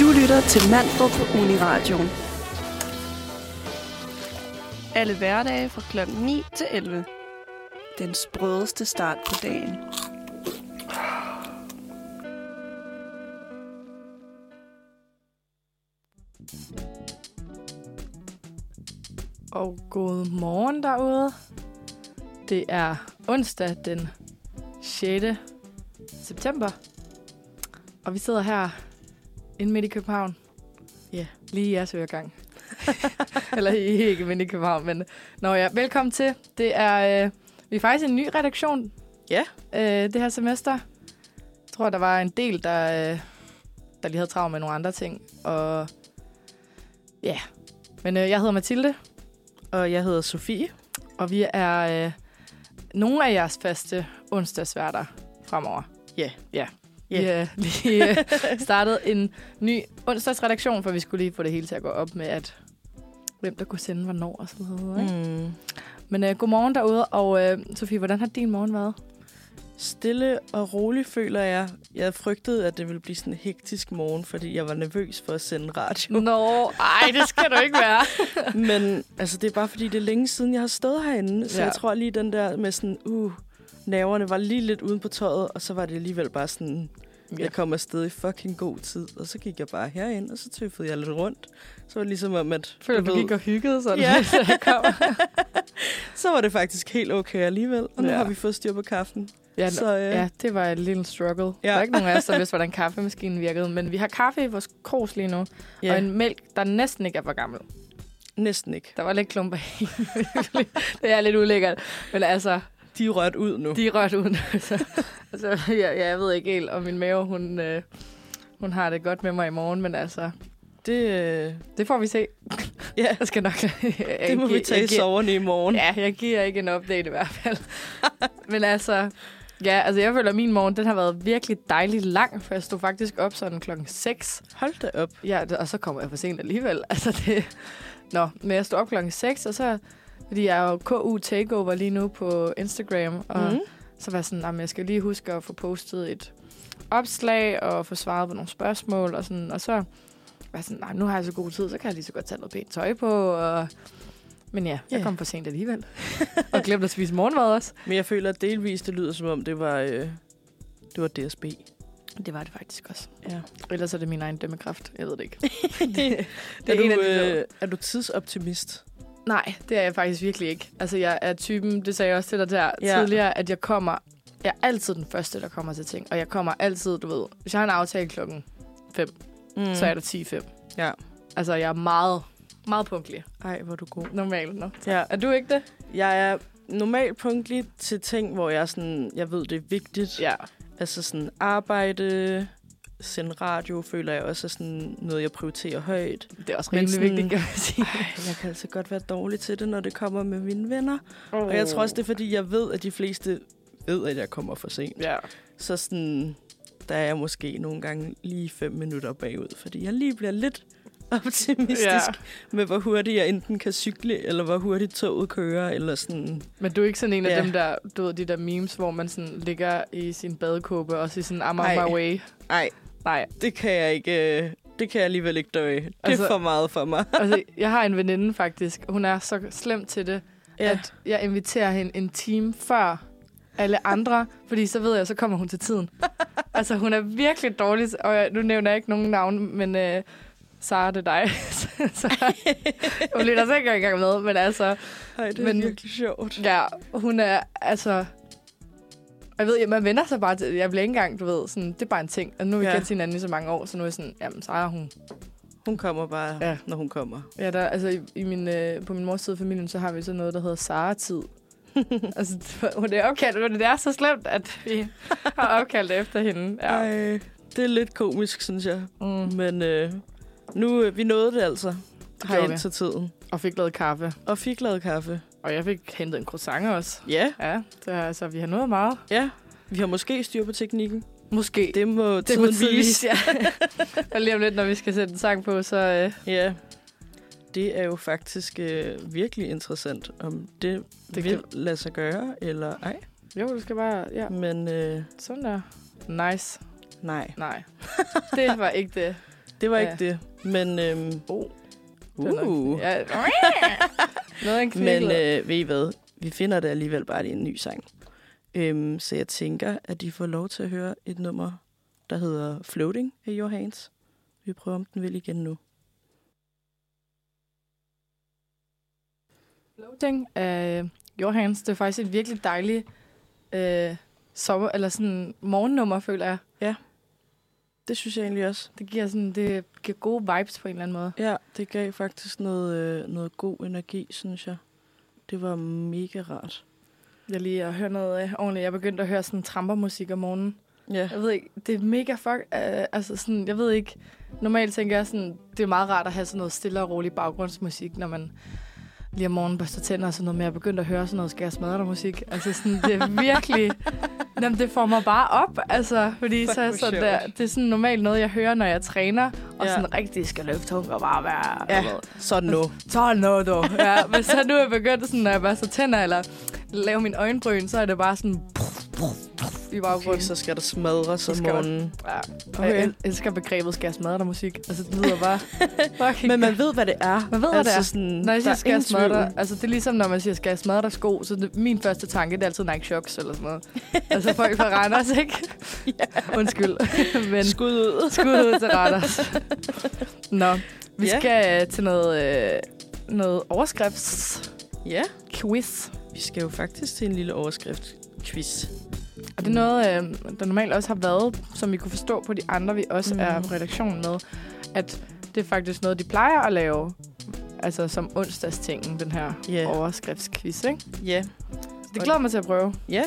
Du lytter til Manfred på Uniradio. Alle hverdage fra kl. 9 til 11. Den sprødeste start på dagen. Og god morgen derude. Det er onsdag den 6. september. Og vi sidder her inde midt i København. Ja, lige i jeres øregang. Eller ikke midt i København, men... Nå ja, velkommen til. Det er... Øh, vi er faktisk en ny redaktion. Ja. Øh, det her semester. Jeg tror, der var en del, der, øh, der lige havde travlt med nogle andre ting. Og ja, men øh, jeg hedder Mathilde, Og jeg hedder Sofie. og vi er øh, nogle af jeres faste onsdagsværter fremover. Ja. Ja. Ja. Vi har lige øh, startet en ny onsdagsredaktion, for vi skulle lige få det hele til at gå op med, at hvem der kunne sende hvornår og så videre. Ikke? Mm. Men øh, godmorgen derude, og øh, Sofie, hvordan har din morgen været? Stille og roligt føler jeg. Jeg frygtede, at det ville blive sådan en hektisk morgen, fordi jeg var nervøs for at sende radio. Nå, ej, det skal du ikke være. Men altså, det er bare fordi, det er længe siden, jeg har stået herinde. Så Ja. ja. jeg tror lige den der med sådan, uh, nerverne var lige lidt uden på tøjet, og så var det alligevel bare sådan, Ja. jeg kom afsted i fucking god tid. Og så gik jeg bare herind, og så tøffede jeg lidt rundt. Så var det ligesom om, at Føler du gik og hyggede sådan, Ja. ja. jeg kom. så var det faktisk helt okay alligevel. Og nu Ja. har vi fået styr på kaffen. Ja, Så, øh, ja, det var et lille struggle. Ja. Der er ikke nogen af os, der vidste, hvordan kaffemaskinen virkede. Men vi har kaffe i vores krus lige nu. Ja, Og en mælk, der næsten ikke er for gammel. næsten ikke. Der var lidt klumper i. det er lidt ulækkert. Men altså, De er rørt ud nu. de er rørt ud. altså, altså, jeg, jeg ved ikke helt, om min mave, hun, øh, hun har det godt med mig i morgen. Men altså, Det, øh, det får vi se. ja, Jeg skal nok... det må vi tage i soverne i morgen. Ja, jeg giver ikke en update i hvert fald. Men altså, ja, altså jeg føler, at min morgen, den har været virkelig dejligt lang, for jeg stod faktisk op sådan klokken 6. Hold da op. Ja, og så kommer jeg for sent alligevel. Altså det... Nå, men jeg stod op klokken 6, og så... Fordi jeg er jo KU Takeover lige nu på Instagram, og Mm. så var jeg sådan, at jeg skal lige huske at få postet et opslag og få svaret på nogle spørgsmål, og, sådan, og så var jeg sådan, nej, nu har jeg så god tid, så kan jeg lige så godt tage noget pænt tøj på, og... Men ja, jeg Ja. kom for sent alligevel. og glemte at spise morgenmad også. Men jeg føler, at delvis det lyder som om, det var, øh, det var DSB. Det var det faktisk også. Ja. Ellers er det min egen dømmekraft. Jeg ved det ikke. det, det er, er du, af de øh, er du tidsoptimist? Nej, det er jeg faktisk virkelig ikke. Altså, jeg er typen, det sagde jeg også til dig der Ja. tidligere, at jeg kommer... Jeg er altid den første, der kommer til ting. Og jeg kommer altid, du ved... Hvis jeg har en aftale klokken 5, Mm. så er det 10-5. Ja. Altså, jeg er meget, meget punktlig. Ej, hvor er du god. Normalt. Nå. Ja. Er du ikke det? Jeg er normalt punktlig til ting, hvor jeg, sådan, jeg ved, det er vigtigt. Ja. Altså sådan arbejde, sende radio, føler jeg også er sådan noget, jeg prioriterer højt. Det er også Men rimelig sådan- vigtigt, kan man sige. Ej, jeg kan altså godt være dårlig til det, når det kommer med mine venner. Og jeg tror også, det er, fordi jeg ved, at de fleste ved, at jeg kommer for sent. Ja. Så sådan, der er jeg måske nogle gange lige fem minutter bagud, fordi jeg lige bliver lidt optimistisk Ja. med, hvor hurtigt jeg enten kan cykle, eller hvor hurtigt toget kører, eller sådan. Men du er ikke sådan en af Ja. dem der, du ved, de der memes, hvor man sådan ligger i sin badekåbe og siger sådan, I'm on my way. Nej, Nej, det kan jeg ikke. øh, Det kan jeg alligevel ikke døje. Det Altså- er for meget for mig. altså, jeg har en veninde faktisk. Hun er så slem til det, Ja. at jeg inviterer hende en time før alle andre, fordi så ved jeg, så kommer hun til tiden. altså, hun er virkelig dårlig, og jeg, nu nævner jeg ikke nogen navn, men øh, Sara, det er dig. så, hun lytter så ikke engang med, men altså, Ej, det er Men- virkelig sjovt. ja, hun er, altså... Jeg ved, man vender sig bare til, jeg bliver ikke engang, du ved, sådan, det er bare en ting. Og nu har vi Ja. kendt hinanden i så mange år, så nu er jeg sådan, jamen, Sara, hun... Hun kommer bare, Ja. når hun kommer. Ja, der, altså, i, i min, øh, på min mors side af familien, så har vi så noget, der hedder Sara-tid. altså, det er opkaldt, det er så slemt, at vi har opkaldt efter hende. Ja. Ej, det er lidt komisk, synes jeg. Mm. Men øh, nu, øh, vi nåede det altså gjorde herind vi. til tiden. Og fik lavet kaffe. Og fik lavet kaffe. Og jeg fik hentet en croissant også. Ja, Ja, det er, altså, vi har nået meget. ja. Vi har måske styr på teknikken. Måske. Det må det tiden må vise. vise, ja. og lige om lidt, når vi skal sætte en sang på, så... Øh, Ja. Det er jo faktisk øh, virkelig interessant, om det, Det vil lade sig gøre, eller ej. jo, du skal bare... Ja, Men øh, sådan der. Nice. nej, Nej. Det var ikke det. det var Ja. ikke det. Men, øhm, Oh, det uh, Ja. Noget men øh, ved I hvad? Vi finder det alligevel bare i en ny sang. Øhm, så jeg tænker, at de får lov til at høre et nummer, der hedder Floating af Your Hands. Vi prøver, om den vil igen nu. Floating af Johannes. Det er faktisk et virkelig dejligt øh, sommer, eller sådan morgennummer, føler jeg. Det synes jeg egentlig også. Det giver, sådan, det giver gode vibes på en eller anden måde. Ja, det gav faktisk noget, øh, noget god energi, synes jeg. Det var mega rart. Jeg lige at høre noget øh, ordentligt. Jeg er begyndt at høre sådan trampermusik om morgenen. Ja, Jeg ved ikke, det er mega fuck. Øh, altså sådan, jeg ved ikke. Normalt tænker jeg sådan, det er meget rart at have sådan noget stille og rolig baggrundsmusik, når man lige om morgenen børster tænder og sådan noget. Men jeg er begyndt at høre sådan noget skal jeg smadre dig musik. Altså sådan, det er virkelig... Jamen, det får mig bare op, altså, fordi Fuck, så, så sjovt. der, det er sådan normalt noget, jeg hører, når jeg træner, og Ja. sådan rigtig skal løfte tung og bare være... Ja. sådan nu. Så noget, du. Ja, men så nu er jeg begyndt, sådan, når jeg børster tænder, eller laver min øjenbryn, så er det bare sådan... I baggrunden. Okay, så skal der om Så skal der- morgenen. Ja. Okay. Jeg elsker begrebet, skal jeg smadre dig musik. Altså, det lyder bare... fucking Men man ved, hvad det er. Man ved, hvad det er. Sådan, Når jeg siger, er skal jeg smadre dig, altså det er ligesom, når man siger, skal jeg smadre dig sko, så det, min første tanke, det er altid Nike Shox eller sådan noget. altså folk fra Randers, ikke? Undskyld. Men Skud ud. skud ud til Randers. Nå, vi Ja. skal til noget, øh, noget overskriftsquiz. Ja, vi skal jo faktisk til en lille overskrift-quiz. Og det er noget, øh, der normalt også har været, som vi kunne forstå på de andre, vi også Mm. er på redaktionen med, at det er faktisk noget, de plejer at lave, altså som onsdagstingen, den her yeah. overskriftsquiz, ikke? Ja, Det glæder mig til at prøve. ja.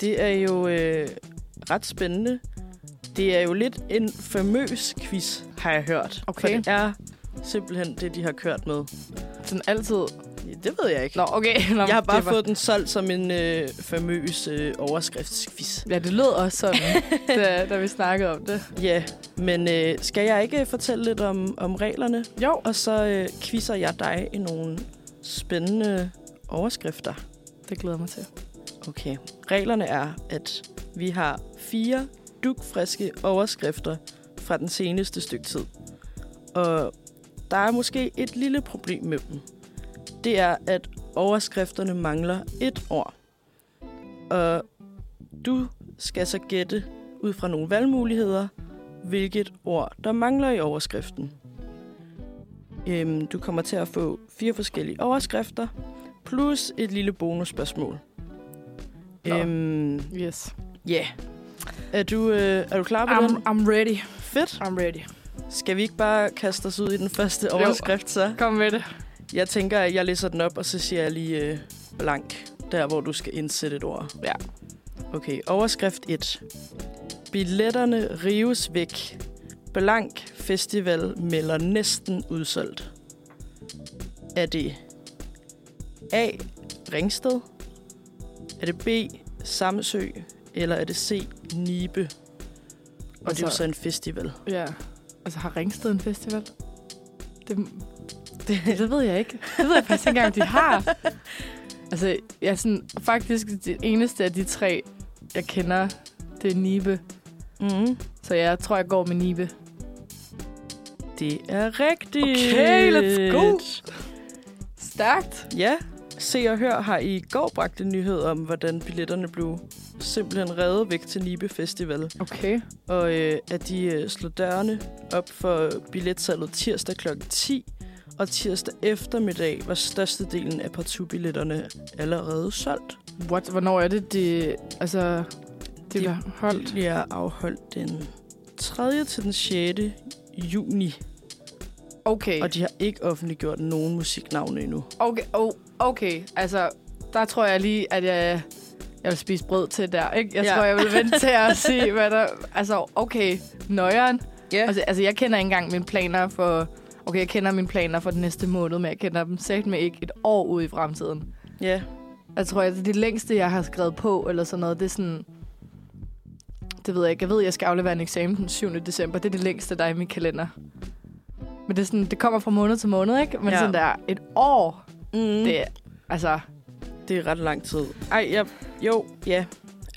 Det er jo øh, ret spændende. Det er jo lidt en famøs quiz, har jeg hørt. Okay. For det er simpelthen det, de har kørt med. Sådan altid. Det ved jeg ikke. Nå, okay. Nå, Jeg har bare var- fået den solgt som en øh, famøs øh, overskriftsquiz. Ja, det lød også sådan, da, da vi snakkede om det. Ja, men øh, skal jeg ikke fortælle lidt om, om reglerne? Jo. Og så øh, quizzer jeg dig i nogle spændende overskrifter. Det glæder mig til. Okay. Reglerne er, at vi har fire dugfriske overskrifter fra den seneste stykke tid. Og der er måske et lille problem med dem. Det er, at overskrifterne mangler et ord. Og du skal så gætte ud fra nogle valgmuligheder, hvilket ord, der mangler i overskriften. Øhm, du kommer til at få fire forskellige overskrifter, plus et lille bonusspørgsmål. Nå. Øhm, Yes. Ja. Yeah. Er du, øh, er du klar på I'm, den? I'm ready. Fedt. I'm ready. Skal vi ikke bare kaste os ud i den første overskrift, så? Kom med det. Jeg tænker, at jeg læser den op, og så siger jeg lige øh, blank, der hvor du skal indsætte et ord. Ja. Okay, overskrift 1. Billetterne rives væk. Blank Festival melder næsten udsolgt. Er det A. Ringsted? Er det B. Samsø? Eller er det C. Nibe? Og det er jo Altså- så en festival. Ja. Altså, har Ringsted en festival? Det, det, det ved jeg ikke. Det ved jeg faktisk ikke engang, de har. Altså, jeg er sådan, faktisk det eneste af de tre, jeg kender, det er Nibe. Mm. Så jeg tror, jeg går med Nibe. Det er rigtigt. Okay, let's go. Stærkt. Ja, Se og Hør har i går bragt en nyhed om, hvordan billetterne blev simpelthen reddet væk til Nibe Festival. Okay. Og øh, at de øh, slog dørene op for billetsalget tirsdag kl. 10. Og tirsdag eftermiddag var størstedelen af partout-billetterne allerede solgt. What? Hvornår er det, det... Altså, det De- bliver Det holdt? bliver afholdt den 3. til den 6. juni. Okay. Og de har ikke offentliggjort nogen musiknavne endnu. Okay, oh, okay. Altså, der tror jeg lige, at jeg, jeg vil spise brød til der, ikke? Jeg Ja. tror, jeg vil vente til at se, hvad der... Altså, okay, nøjeren. Ja. Altså, altså, jeg kender ikke engang mine planer for... Okay, jeg kender mine planer for den næste måned, men jeg kender dem sagt med ikke et år ud i fremtiden. Ja, Jeg tror, at det er det længste, jeg har skrevet på, eller sådan noget, det er sådan... Det ved jeg ikke. Jeg ved, at jeg skal aflevere en eksamen den 7. december. Det er det længste, der er i min kalender. Men det, er sådan, det kommer fra måned til måned, ikke? Men ja. sådan der et år, mm. det er... Altså, det er ret lang tid. Ej, jeg, jo, ja.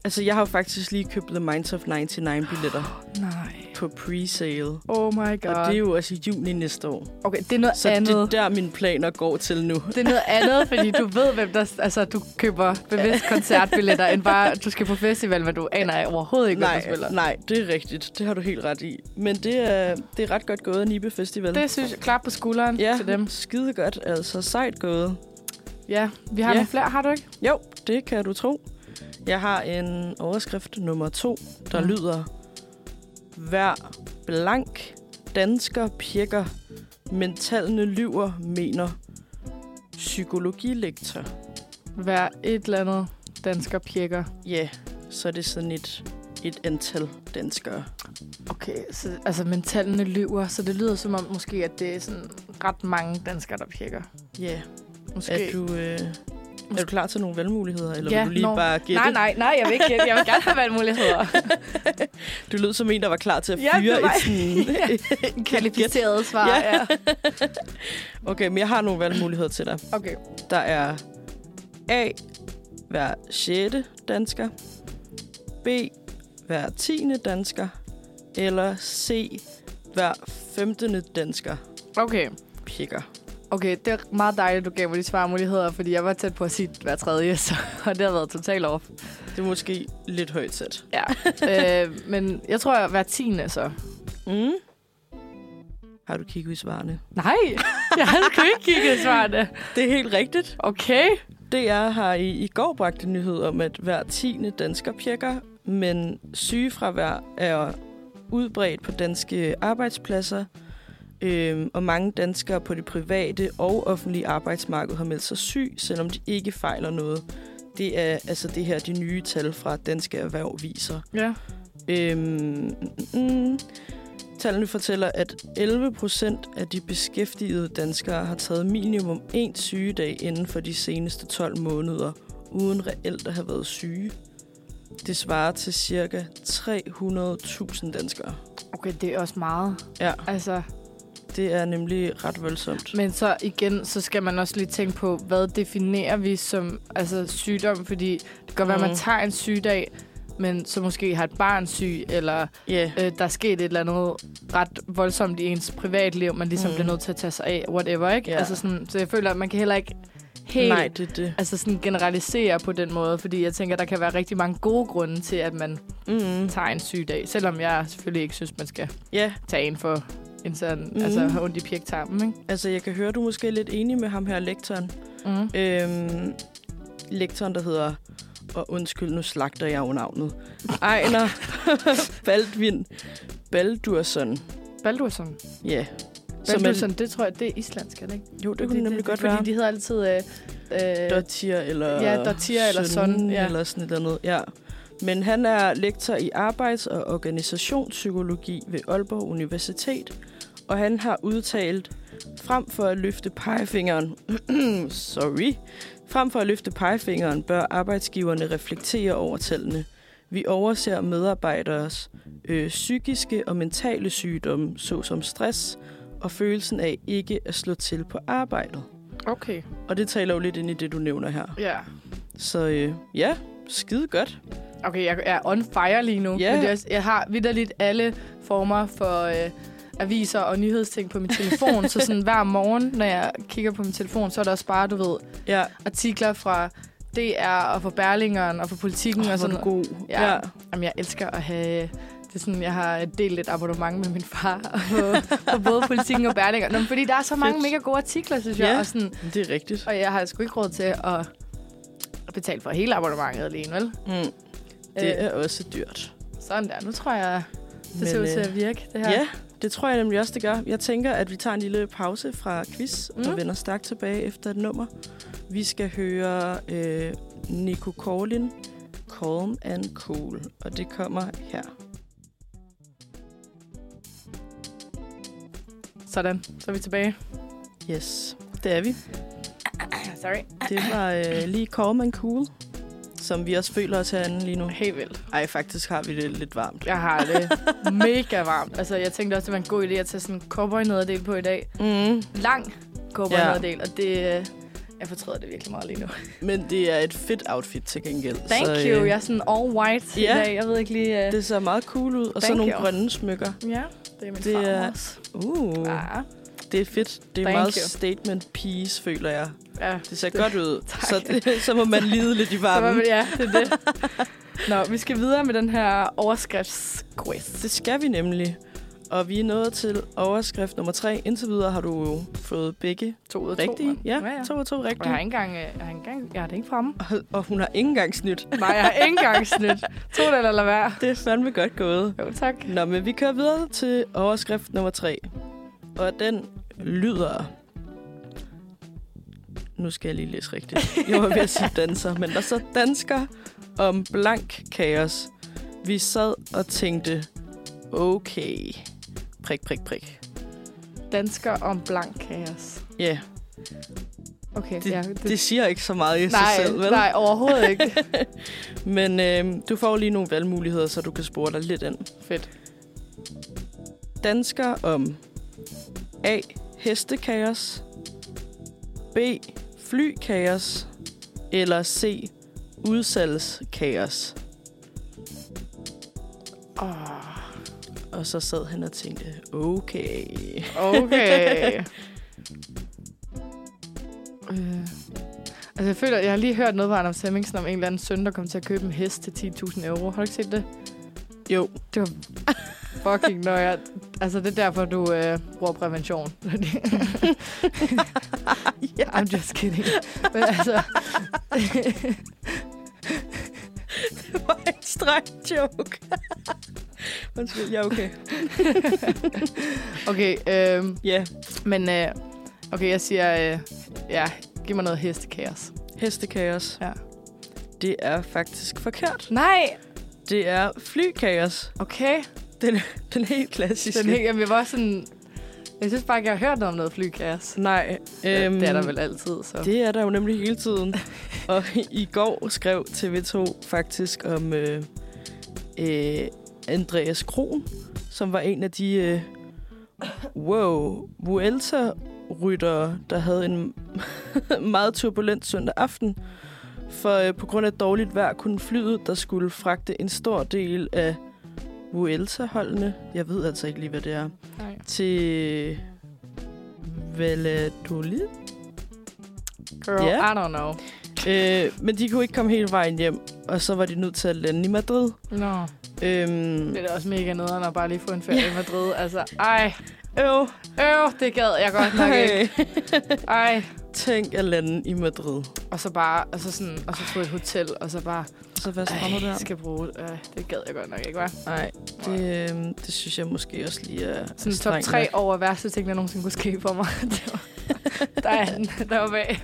Altså, jeg har jo faktisk lige købt The Minds of 99 billetter Nej. på pre-sale. Oh my god. Og det er jo også i juni næste år. Okay, det er noget Så andet. det er der, mine planer går til nu. Det er noget andet, fordi du ved, hvem der... Altså, du køber bevidst koncertbilletter, end bare, du skal på festival, men du aner overhovedet ikke, hvem der Nej, spiller. nej, det er rigtigt. Det har du helt ret i. Men det er, det er ret godt gået, Nibe Festival. Det synes jeg klap på skulderen ja, til dem. skide godt. Altså, sejt gået. Ja, vi har Ja. nogle flere, har du ikke? Jo, det kan du tro. Jeg har en overskrift nummer to, der Mm. lyder Hver blank dansker pjekker, men tallene lyver, mener psykologilektor. Hver et eller andet dansker pjekker. Ja, så er det sådan et, et antal danskere. Okay, så, altså, men tallene lyver, så det lyder som om måske, at det er sådan ret mange danskere, der pjekker. Ja, Måske. er du, øh, er du klar til nogle valgmuligheder, eller Ja, vil du lige nå. bare gætte? Nej, nej, nej, jeg vil ikke gætte. Jeg vil gerne have valgmuligheder. Du lød som en, der var klar til at Ja, fyre var- et sådan... Kvalificeret svar, Ja. ja. Okay, men jeg har nogle valgmuligheder til dig. Okay. Der er A. Hver 6. dansker. B. Hver 10. dansker. Eller C. Hver 15. dansker. Okay. Pikker. Okay, det er meget dejligt, du gav mig de svarmuligheder, fordi jeg var tæt på at sige hver tredje, så, og det har været totalt off. Det er måske lidt højt sat. Ja. øh, men jeg tror, at hver tiende så. Mm. Har du kigget i svarene? Nej, jeg havde sgu ikke kigget svarene. Det er helt rigtigt. Okay. DR har i, i går bragt en nyhed om, at hver 10. dansker pjekker, men sygefravær er udbredt på danske arbejdspladser, øhm, og mange danskere på det private og offentlige arbejdsmarked har meldt sig syg, selvom de ikke fejler noget. Det er altså det her, de nye tal fra Danske Erhverv viser. Ja. Øhm, mm, tallene fortæller, at 11 procent af de beskæftigede danskere har taget minimum en sygedag inden for de seneste 12 måneder, uden reelt at have været syge. Det svarer til cirka 300.000 danskere. Okay, det er også meget. Ja, Altså, det er nemlig ret voldsomt. men så igen, så skal man også lige tænke på, hvad definerer vi som altså, sygdom? Fordi det kan godt være, at man Mm. tager en sygdag, men så måske har et barn syg, eller Ja, øh, der er sket et eller andet ret voldsomt i ens privatliv, man ligesom Mm. bliver nødt til at tage sig af, whatever, ikke? Ja. Altså sådan, så jeg føler, at man kan heller ikke helt nej, det det. altså sådan generalisere på den måde, fordi jeg tænker, der kan være rigtig mange gode grunde til, at man Mm, tager en sygdag, selvom jeg selvfølgelig ikke synes, man skal ja, tage en for en sådan, mm. altså have ondt i pjektarmen, ikke? altså jeg kan høre, du er måske lidt enig med ham her, lektoren. Mm. Øhm, lektoren, der hedder, og undskyld, nu slagter jeg jo navnet, Ejner Baldvin Baldursson. Baldursson. Ja. Som Baldursson, det tror jeg, det er islandsk, er det ikke? jo, det kunne det, nemlig godt fordi være. de hedder altid... Øh, øh, Dottir eller Ja, Dottir eller Son, ja. eller sådan et eller andet. Ja. Men han er lektor i arbejds- og organisationspsykologi ved Aalborg Universitet, og han har udtalt, frem for at løfte pegefingeren, sorry, frem for at løfte pegefingeren, bør arbejdsgiverne reflektere over tallene. Vi overser medarbejderes øh, psykiske og mentale sygdomme, såsom stress og følelsen af ikke at slå til på arbejdet. okay, Og det taler jo lidt ind i det, du nævner her. ja. Så øh, ja, skide godt. Okay, jeg er on fire lige nu. Ja. Fordi Jeg, jeg har vidderligt alle former for øh, aviser og nyhedsting på min telefon. så sådan hver morgen, når jeg kigger på min telefon, så er der også bare, du ved, Ja, artikler fra DR og fra Berlingeren og fra Politikken oh, og sådan god. Ja. Ja. Jamen, jeg elsker at have... Det er sådan, jeg har delt et abonnement med min far på, på både Politikken og Berlingeren. Nå, men fordi der er så mange Fedt. mega gode artikler, synes Ja. jeg. Og, sådan, det er rigtigt. og jeg har sgu ikke råd til at, at betale for hele abonnementet alene, vel? Mm. Det Øh, er også dyrt. Sådan der. Nu tror jeg, det Men, ser ud til øh, at virke, det her. Ja, det tror jeg nemlig også, det gør. Jeg tænker, at vi tager en lille pause fra quiz. Mm. og vender stærkt tilbage efter et nummer. Vi skal høre øh, Nico Corlin, Calm and Cool, og det kommer her. Sådan, så er vi tilbage. Yes, det er vi. Sorry. Det var øh, lige Calm and Cool, som vi også føler os herinde lige nu. Helt vildt. Ej, faktisk har vi det lidt varmt. Jeg har det mega varmt. Altså, jeg tænkte også, det var en god idé at tage sådan en cowboy nederdel på i dag. Mm. Lang cowboy Ja. nederdel, og det, Jeg fortryder det virkelig meget lige nu. Men det er et fedt outfit til gengæld. Thank så, you. øh, Jeg er sådan all white i Ja. dag. Jeg ved ikke lige... Uh... Det ser meget cool ud. Og så nogle you. grønne smykker. Ja, det er min Det er- også. Uh, Ja. det er fedt. Det er Thank meget you. statement piece, føler jeg. Ja. Det ser godt ud. Tak. Så, det, så må man lide lidt i Så, varmen. vi- ja, det er det. Nå, vi skal videre med den her overskriftsquiz. Det skal vi nemlig. Og vi er nået til overskrift nummer tre. Indtil videre har du jo fået begge To ud af to. rigtige. mand. Ja, ja, ja. to og to Og jeg har rigtige. ikke engang... øh, Jeg har ikke engang... Jeg har det ikke fremme. Og, og hun har ikke engang snydt. Nej, jeg har ikke engang snydt. To det eller lad være. Det er fandme godt gået. Jo, tak. Nå, men vi kører videre til overskrift nummer tre. Og den lyder... Nu skal jeg lige læse rigtigt. Jeg var ved at sige danser, men der så dansker om blank kaos. Vi sad og tænkte, okay, prik, prik, prik. Dansker om blank kaos. Ja, yeah, Okay, det, ja. det, det siger ikke så meget i nej, sig selv, vel? nej, overhovedet ikke. Men øh, du får lige nogle valgmuligheder, så du kan spore dig lidt ind. Fedt. Dansker om A. Hestekaos B. Flykaos eller C. Udsalgskaos. Oh, Og så sad han og tænkte, okay. okay. øh. Altså, jeg føler, jeg har lige hørt noget fra Anders Hemmingsen om en eller anden søn, der kom til at købe en hest til 10.000 euro. Har du ikke set det? Jo, Det var fucking nøje. Altså, det er derfor, du øh, bruger prævention. ja. I'm just kidding. Men altså, det var en streng joke. Undskyld, ja, okay. okay, øh, Ja, men øh, okay, jeg siger, øh, ja, giv mig noget hestekaos. hestekaos. Ja. Det er faktisk forkert. Nej! Det er flykaos. Okay. Den, den helt klassiske. Den hænger, jeg var sådan... Jeg synes bare ikke, jeg har hørt noget om noget flykaos. Nej. Øhm, det er der vel altid, så. Det er der jo nemlig hele tiden. og i går skrev TV2 faktisk om øh, øh, Andreas Kron, som var en af de øh, wow, Vuelta-ryttere, der havde en meget turbulent søndag aften. For øh, på grund af dårligt vejr kunne flyet, der skulle fragte en stor del af Vuelta-holdene, jeg ved altså ikke lige, hvad det er, Nej. til Valladolid. Girl, Ja. I don't know. Øh, men de kunne ikke komme hele vejen hjem, og så var de nødt til at lande i Madrid. Nå. Øhm, Det er da også mega nederen at bare lige få en ferie i Madrid. Altså, ej. øv, Øv, det gad jeg godt nok ikke. Ej. Tænk at lande i Madrid. Og så bare, og så sådan, og så få et hotel, og så bare, Så hvad ej, strammer der? jeg skal bruge det. Øh, det gad jeg godt nok ikke, hva'? Nej, det, øhm, det synes jeg måske også lige er Sådan top strengt 3 nok. over værste ting, der nogensinde kunne ske for mig. Det var, der er den, der var bag.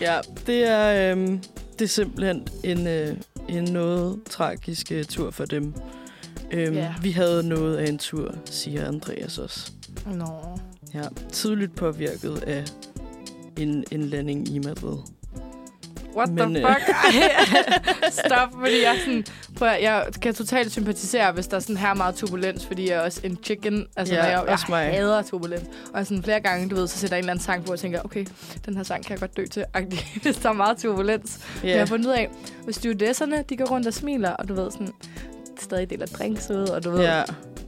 Ja, det er, øhm, det er simpelthen en, øh, en noget tragisk øh, tur for dem. Øhm, Ja. Vi havde noget af en tur, siger Andreas også. Nå. Ja, tydeligt påvirket af en, en landing i Madrid. What Men, the øh, fuck? Stop, fordi jeg sådan... Prøv, jeg kan totalt sympatisere, hvis der er sådan her meget turbulens, fordi jeg er også en chicken. Altså, Ja, jeg, også mig. jeg hader turbulens. Og sådan flere gange, du ved, så sætter jeg en eller anden sang på, og tænker, okay, den her sang kan jeg godt dø til, hvis der er meget turbulens. Yeah. Men jeg har fundet ud af, hvis stewardesserne, de går rundt og smiler, og du ved, sådan, stadig deler drinks ud, og du ved, ja,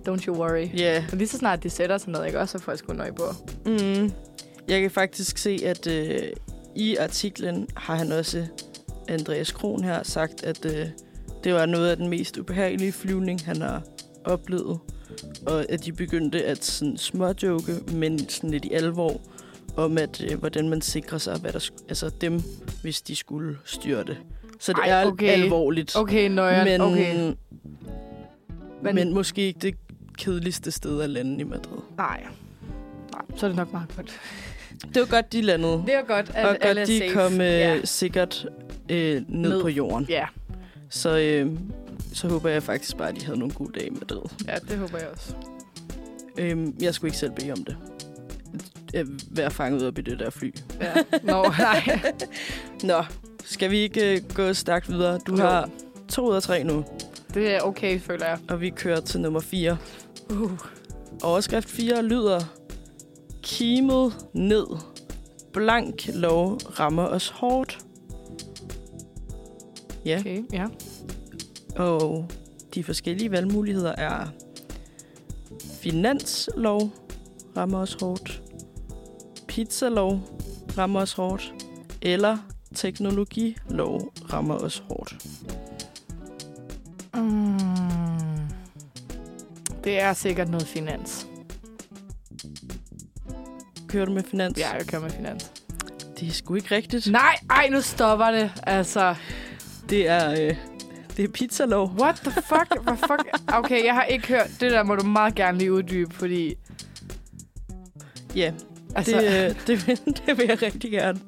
don't you worry. ja. Og lige så snart de sætter sådan noget, ikke også, så får jeg sgu nøje på. Mm. Jeg kan faktisk se, at øh, i artiklen har han også, Andreas Kron her, sagt, at øh, det var noget af den mest ubehagelige flyvning, han har oplevet. Og at de begyndte at sådan småjoke, men sådan lidt i alvor, om at øh, hvordan man sikrer sig, hvad der, altså dem, hvis de skulle styrte. Så det Ej, er okay. alvorligt. Okay, nøjeren. men, okay. men, Men- men måske ikke det kedeligste sted at lande i Madrid. Nej. Nej, så er det nok meget godt. Det var godt, de landede. Det er godt, at og alle er godt, de safe. kom øh, Ja. sikkert øh, ned, Ned. på jorden. ja. Så, øh, så håber jeg faktisk bare, at de havde nogle gode dage med det. ja, det håber jeg også. Øh, jeg skulle ikke selv bede om det. At være fanget op i det der fly. Ja. Nå, nej. Nå, skal vi ikke øh, gå stærkt videre? Du Jo. har to ud af tre nu, Det er okay, føler jeg. og vi kører til nummer 4. Uh. Overskrift 4 lyder, kimet ned. Blank lov rammer os hårdt. Ja, Okay, ja. og de forskellige valgmuligheder er finanslov rammer os hårdt, pizzalov rammer os hårdt, eller teknologilov rammer os hårdt. Mm. Det er sikkert noget finans. Kører du med finans? Ja, jeg kører med finans. Det er sgu ikke rigtigt. Nej, ej, nu stopper det. Altså, Det er, øh, det er pizzalov. what the fuck? Hvad fuck? Okay, jeg har ikke hørt. Det der må du meget gerne lige uddybe, fordi... Ja, Altså, det, øh, det, vil, det vil jeg rigtig gerne.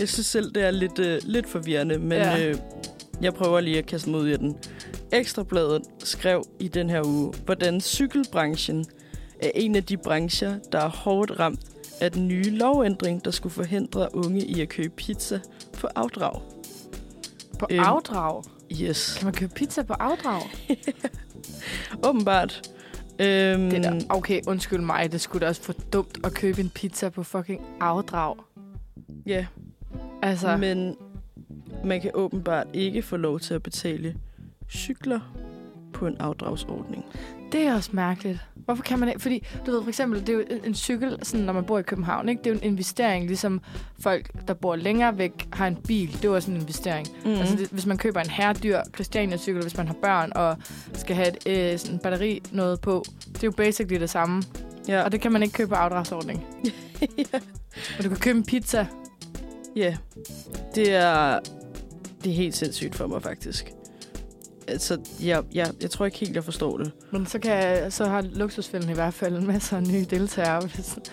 Jeg synes selv, det er lidt, øh, lidt forvirrende, men Ja. ja. øh, jeg prøver lige at kaste mig ud i den. Ekstrabladet skrev i den her uge, hvordan cykelbranchen er en af de brancher, der er hårdt ramt af den nye lovændring, der skulle forhindre unge i at købe pizza på afdrag. på øhm, afdrag. Yes, Kan man købe pizza på afdrag? åbenbart. Øhm, Det der. Okay, undskyld mig. Det skulle da også for dumt at købe en pizza på fucking afdrag. Ja, Altså, Men man kan åbenbart ikke få lov til at betale cykler på en afdragsordning. det er også mærkeligt. Hvorfor kan man ikke? Fordi, du ved, for eksempel, det er jo en cykel, sådan, når man bor i København, ikke? Det er jo en investering, ligesom folk, der bor længere væk, har en bil. Det er jo også en investering. Mm. Altså, det, hvis man køber en herredyr Christiania-cykel, hvis man har børn og skal have et øh, sådan batteri noget på, det er jo basically det samme. ja. Og det kan man ikke købe på afdragsordning. ja. Men du kan købe en pizza. ja, det er, det er helt sindssygt for mig faktisk. Altså, jeg, jeg, jeg tror ikke helt, jeg forstår det. Men så, kan, så har luksusfælden i hvert fald en masse nye deltagere.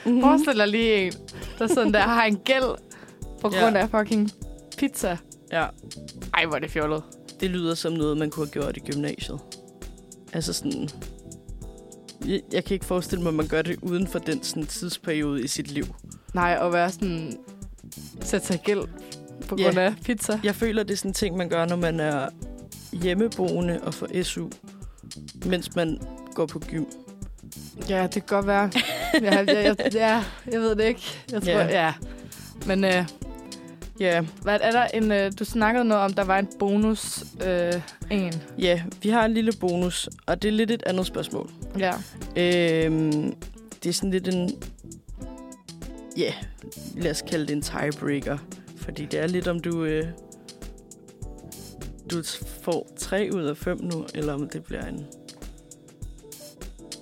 Mm. Mm. Forestil dig lige en, der sådan der har en gæld på Ja. grund af fucking pizza. Ja, Ej, hvor er det fjollet. det lyder som noget, man kunne have gjort i gymnasiet. Altså sådan... Jeg, jeg kan ikke forestille mig, at man gør det uden for den sådan, tidsperiode i sit liv. Nej, at være sådan... Sætte sig gæld på Ja. grund af pizza. Jeg føler, det er sådan en ting, man gør, når man er hjemmeboende og får SU, mens man går på gym. Ja, det kan godt være. ja, jeg, jeg, ja, jeg ved det ikke. Jeg tror, Ja. ja. Men øh, Ja, hvad er der en... Øh, du snakkede noget om, der var en bonus øh, en. ja, vi har en lille bonus, og det er lidt et andet spørgsmål. Ja. Øhm, det er sådan lidt en... Ja, lad os kalde det en tiebreaker. Fordi det er lidt om du... Øh, du får 3 ud af 5 nu, eller om det bliver en...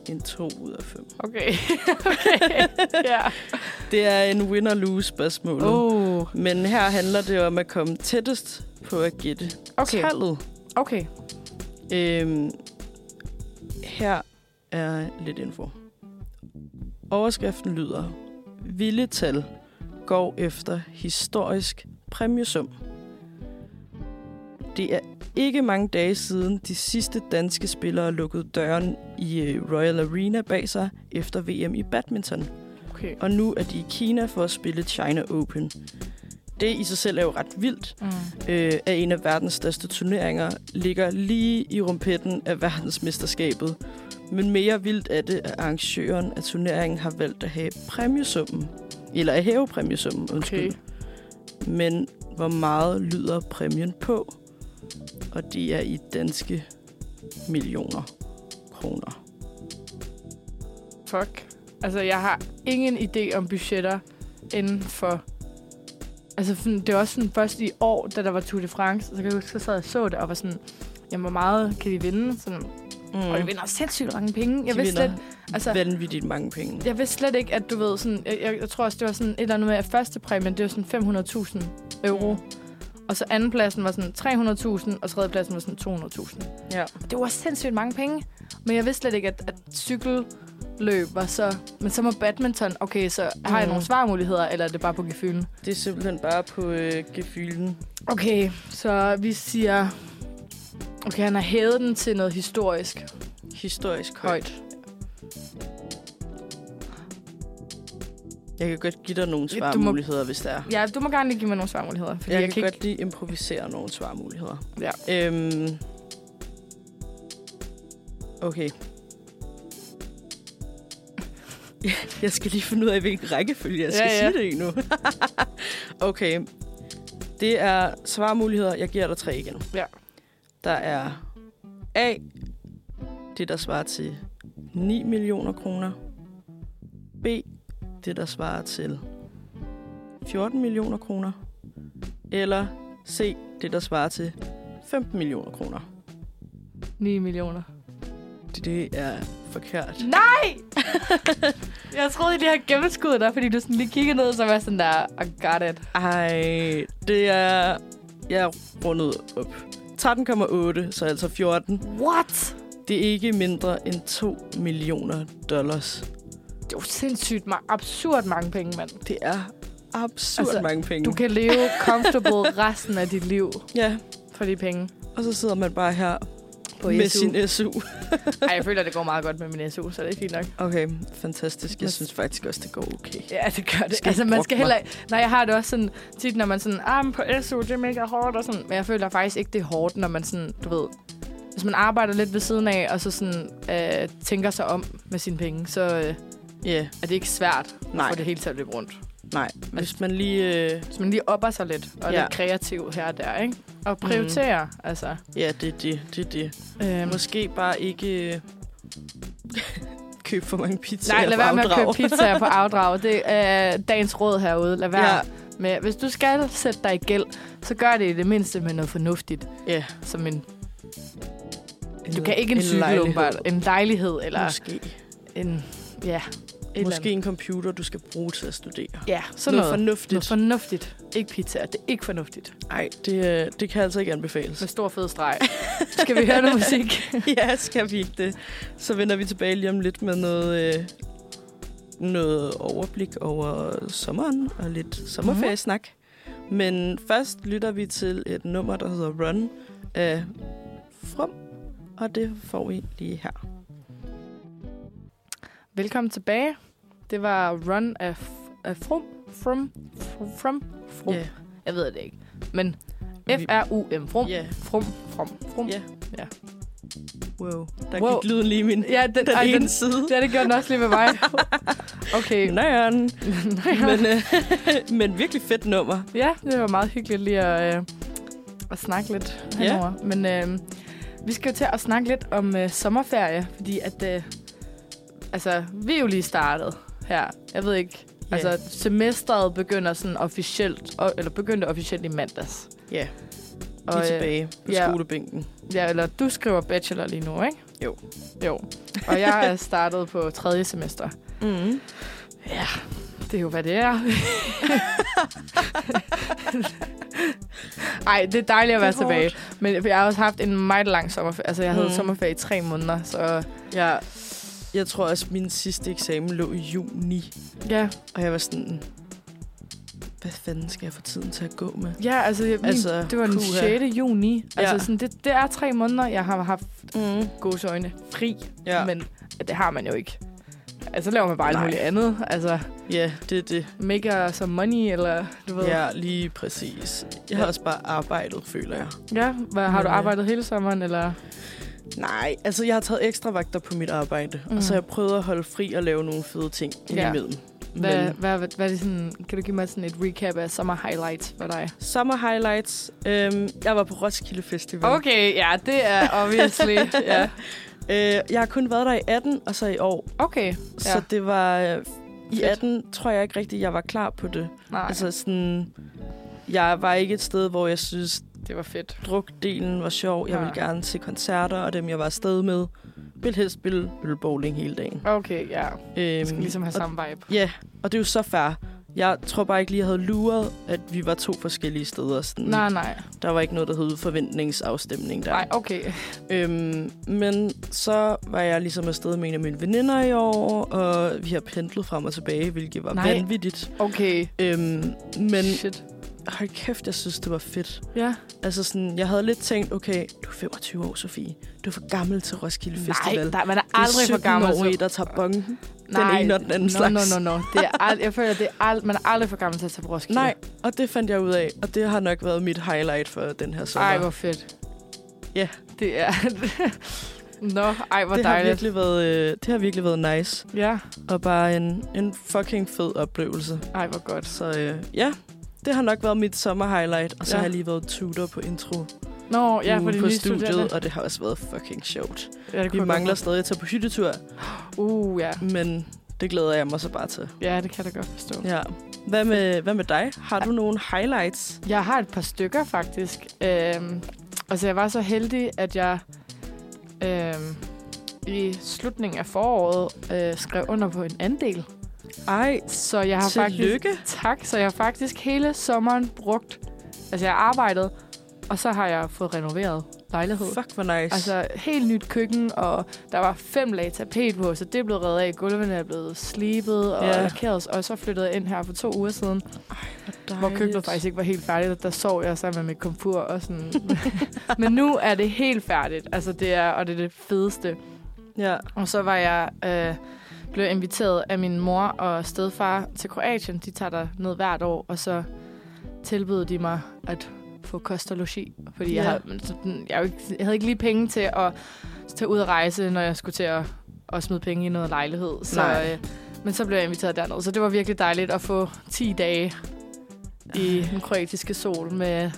En 2 ud af 5. Okay. okay. ja. Det er en win-or-lose spørgsmål. Oh. Men her handler det om at komme tættest på at gætte Okay. tallet. Okay. Øhm, her er lidt info. Overskriften lyder, Vilde tal går efter historisk præmiesum. Det er ikke mange dage siden de sidste danske spillere lukkede døren i øh, Royal Arena bag sig efter VM i badminton. Okay. Og nu er de i Kina for at spille China Open. Det i sig selv er jo ret vildt, Mm. øh, af en af verdens største turneringer, ligger lige i rumpetten af verdensmesterskabet. Men mere vildt er det, at arrangøren af turneringen har valgt at have præmiesummen. Eller at hæve præmiesummen, undskyld. Okay. Men hvor meget lyder præmien på? Og de er i danske millioner kroner. Fuck. Altså, jeg har ingen idé om budgetter inden for... Altså, det var også sådan først i år, da der var Tour de France, så kan jeg huske, så sad jeg så det, og var sådan, jamen, hvor meget kan de vinde? Sådan, Mm. Og de vinder sindssygt mange penge. Jeg de vidste vinder slet, altså, vanvittigt mange penge. jeg vidste slet ikke, at du ved, sådan, jeg, jeg, jeg tror også, det var sådan et eller andet med, at første præmien, det var sådan 500.000 euro. Mm. Og så anden pladsen var sådan 300.000, og tredje pladsen var sådan 200.000. Ja. Det var sindssygt mange penge. Men jeg vidste slet ikke, at, at cykelløb var så... Men så må badminton... Okay, så har jeg Mm. nogle svarmuligheder, eller er det bare på gefylen? Det er simpelthen bare på øh, gefylen. Okay, så vi siger... Okay, han har hævet den til noget historisk Historisk højt. Jeg kan godt give dig nogle du må- svarmuligheder, hvis der er. Ja, du må gerne give mig nogle svarmuligheder. Fordi Jeg, jeg, kan kan godt lige improvisere nogle svarmuligheder. Ja. Øhm, okay. Jeg skal lige finde ud af, hvilken rækkefølge jeg skal ja, ja. sige det i nu. okay. Det er svarmuligheder. Jeg giver dig tre igen. Ja. Der er A. Det, der svarer til 9 millioner kroner. B. Det, der svarer til 14 millioner kroner. Eller C. Det, der svarer til 15 millioner kroner. 9 millioner. Det, det er forkert. Nej! jeg troede, at de havde gennemskuddet der, fordi du sådan lige kiggede ned, så var jeg sådan der, I got it. Ej, det er... Jeg er rundet op. 13,8, så altså 14. What? Det er ikke mindre end 2 millioner dollars. Det er jo sindssygt ma- absurd mange penge, mand. Det er absurd Altså, mange penge. Du kan leve comfortable resten af dit liv Ja, for de penge. og så sidder man bare her På med SU. sin SU. Ej, jeg føler, det går meget godt med min SU, så det er fint nok. Okay, fantastisk. Jeg synes faktisk også, det går okay. Ja, det gør det. Skal altså, man skal heller Nej, jeg har det også sådan, tit når man sådan, ah, på SU, det er mega hårdt og sådan. Men jeg føler faktisk ikke, det er hårdt, når man sådan, du ved, hvis man arbejder lidt ved siden af, og så sådan øh, tænker sig om med sine penge, så øh, Ja, yeah, er det ikke svært nej, at få det hele til at løbe rundt. nej. Hvis man lige... Øh, Hvis man lige opper sig lidt, og er Ja. lidt kreativ her og der, ikke? Og prioritere, mm. altså. ja, det er det, det er det. Øhm, Måske bare ikke... Øh, købe for mange pizzaer Nej, lad være med at købe pizzaer på afdrag. Det er dagens råd herude. Lad være Ja, med. Hvis du skal sætte dig i gæld, så gør det i det mindste med noget fornuftigt. ja. Som en, En, du kan ikke en, cykel, lejlighed. åbenbart. En lejlighed, eller Måske. en... Ja, et Måske en computer, du skal bruge til at studere. Ja, sådan noget. noget fornuftigt. Noget fornuftigt. Ikke pizzaer. Det er ikke fornuftigt. Nej, det, øh, det kan altså ikke anbefales. Med stor fed streg. Skal vi høre noget musik? ja, skal vi ikke det. Så vender vi tilbage lige om lidt med noget, øh, noget overblik over sommeren og lidt sommerferiesnak. Mm-hmm. Men først lytter vi til et nummer, der hedder Run af From, og det får vi lige her. Velkommen tilbage. Det var Run af, af From. From. From. From. Ja. Jeg ved det ikke. Men F-R-U-M. From. Ja. From. From. From. Ja. Ja. Wow, der Wow. gik lyden lige min Ja, den, den ej, ene den, side. det har det gjort den også lige med mig. Okay. Nøjeren. men, øh, men virkelig fedt nummer. Ja, det var meget hyggeligt lige at, øh, at snakke lidt Ja. henover. Men øh, vi skal jo til at snakke lidt om øh, sommerferie, fordi at... Øh, altså, vi er jo lige startet her. Jeg ved ikke... Yeah. Altså, semesteret begynder sådan officielt, eller begyndte officielt i mandags. Ja, Og, lige øh, tilbage på ja. skolebænken. Ja, eller du skriver bachelor lige nu, ikke? Jo. Jo. Og jeg er startet på tredje semester. Mm. Ja, det er jo, hvad det er. Ej, det er dejligt at være tilbage. Men jeg har også haft en meget lang sommerferie. Altså, jeg havde Mm. sommerferie i tre måneder, så Ja, jeg tror også, min sidste eksamen lå i juni. ja. Og jeg var sådan, hvad fanden skal jeg få tiden til at gå med? Ja, altså, jeg, min, Altså, det var den puha. 6. juni. Altså, Ja. sådan, det, det er tre måneder, jeg har haft Mm. gåseøjne fri. Ja. Men det har man jo ikke. Altså, så laver man bare alt muligt andet. Altså, ja, det er det. make some money, eller du ved. Ja, lige præcis. Jeg har Ja. også bare arbejdet, føler jeg. ja hvad, har du Men, øh, arbejdet hele sommeren, eller? Nej, altså jeg har taget ekstra vagter på mit arbejde. Mm. Og så har jeg prøvet at holde fri og lave nogle fede ting Ja. indimellem. Hvad, Men hvad, hvad, hvad er det sådan, kan du give mig sådan et recap af sommer highlights for dig? summer highlights. Øhm, jeg var på Roskilde Festival. Okay, ja, det er obviously. ja. Øh, jeg har kun været der i 18, og så i år. Okay, Ja. Så det var... Øh, I Fedt. 18 tror jeg ikke rigtigt, jeg var klar på det. nej, altså, Altså sådan... Jeg var ikke et sted, hvor jeg synes, det var fedt. drukdelen var sjov. Jeg Nej. ville gerne se koncerter, og dem, jeg var afsted med, ville helst spille bowling hele dagen. Okay, ja. Øhm, Vi skal ligesom have og, samme vibe. Ja, og det er jo så fair. Jeg tror bare ikke lige, jeg havde luret, at vi var to forskellige steder. Sådan, Nej, nej. Der var ikke noget, der hed forventningsafstemning der. Nej, okay. Øhm, men så var jeg ligesom afsted med en af mine veninder i år, og vi har pendlet frem og tilbage, hvilket var Nej. vanvittigt. Okay. Øhm, men Shit. Hold kæft, jeg synes, det var fedt. Ja. Altså sådan, jeg havde lidt tænkt, okay, du er 25 år, Sofie. Du er for gammel til Roskilde Nej, Festival. der, man er er aldrig for gammel. 17-årige, til- der tager bongen. Nej, ene og den anden no, slags. No, no, no. Det er ald- jeg føler, det er ald- man er aldrig for gammel til at tage på Roskilde. Nej, og det fandt jeg ud af, og det har nok været mit highlight for den her sommer. Ej, hvor fedt. Ja. Det er... Nå, ej, hvor det, har dejligt. virkelig været, øh, det har virkelig været nice. Ja, Og bare en, en fucking fed oplevelse. ej, hvor godt. Så øh, ja, det har nok været mit sommer-highlight. Og så Ja. har jeg lige været tutor på intro Nå, ja, for de på studiet, studerende. og det har også været fucking sjovt. Ja, det Vi mangler godt stadig at tage på hyttetur. Uh, ja. men det glæder jeg mig så bare til. Ja, det kan jeg da godt forstå. Ja. Hvad med, hvad med dig? Har du nogle highlights? Jeg har et par stykker, faktisk. Øhm, altså, jeg var så heldig, at jeg øhm, i slutningen af foråret øh, skrev under på en andel. Ej, Så jeg har tillykke. faktisk... Tak. Så jeg har faktisk hele sommeren brugt... Altså, jeg har arbejdet, og så har jeg fået renoveret lejlighed. Fuck, hvor nice. Altså, helt nyt køkken, og der var fem lag tapet på, så det blevet reddet af. Gulvene er blevet slibet og yeah. lakeret, og så flyttede jeg ind her for to uger siden, hvor køkkenet faktisk ikke var helt færdigt. Der sov jeg sammen med mit komfur og sådan. Men nu er det helt færdigt, altså det er, og det er det fedeste. Ja. Og så var jeg øh, blev inviteret af min mor og stedfar til Kroatien. De tager der ned hvert år, og så tilbød de mig at få kost og logi. Fordi jeg, Ja. havde, jeg, jo ikke- jeg havde ikke lige penge til at tage ud og rejse, når jeg skulle til at, at smide penge i noget lejlighed. Så, Nej. øh, men så blev jeg inviteret derned, så det var virkelig dejligt at få 10 dage i den kroatiske sol med,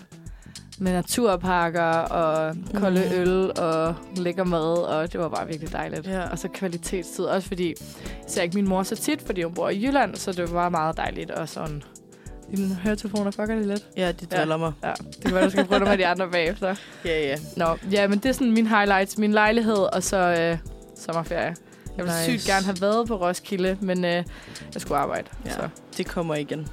med naturparker og kolde Mhm. øl og lækker mad, og det var bare virkelig dejligt. Ja. Og så kvalitetstid, også fordi jeg ser ikke min mor så tit, fordi hun bor i Jylland, så det var meget dejligt. Og sådan, dine høretelefoner fucker det lidt. Ja, de driller mig. Ja, det kan være, du skal prøve nogle af de andre bagefter. Ja, ja. Nå, ja, men det er sådan min highlights. Min lejlighed, og så øh, sommerferie. Jeg ville Nice. sygt gerne have været på Roskilde, men øh, jeg skulle arbejde. Ja. Så. Det kommer igen.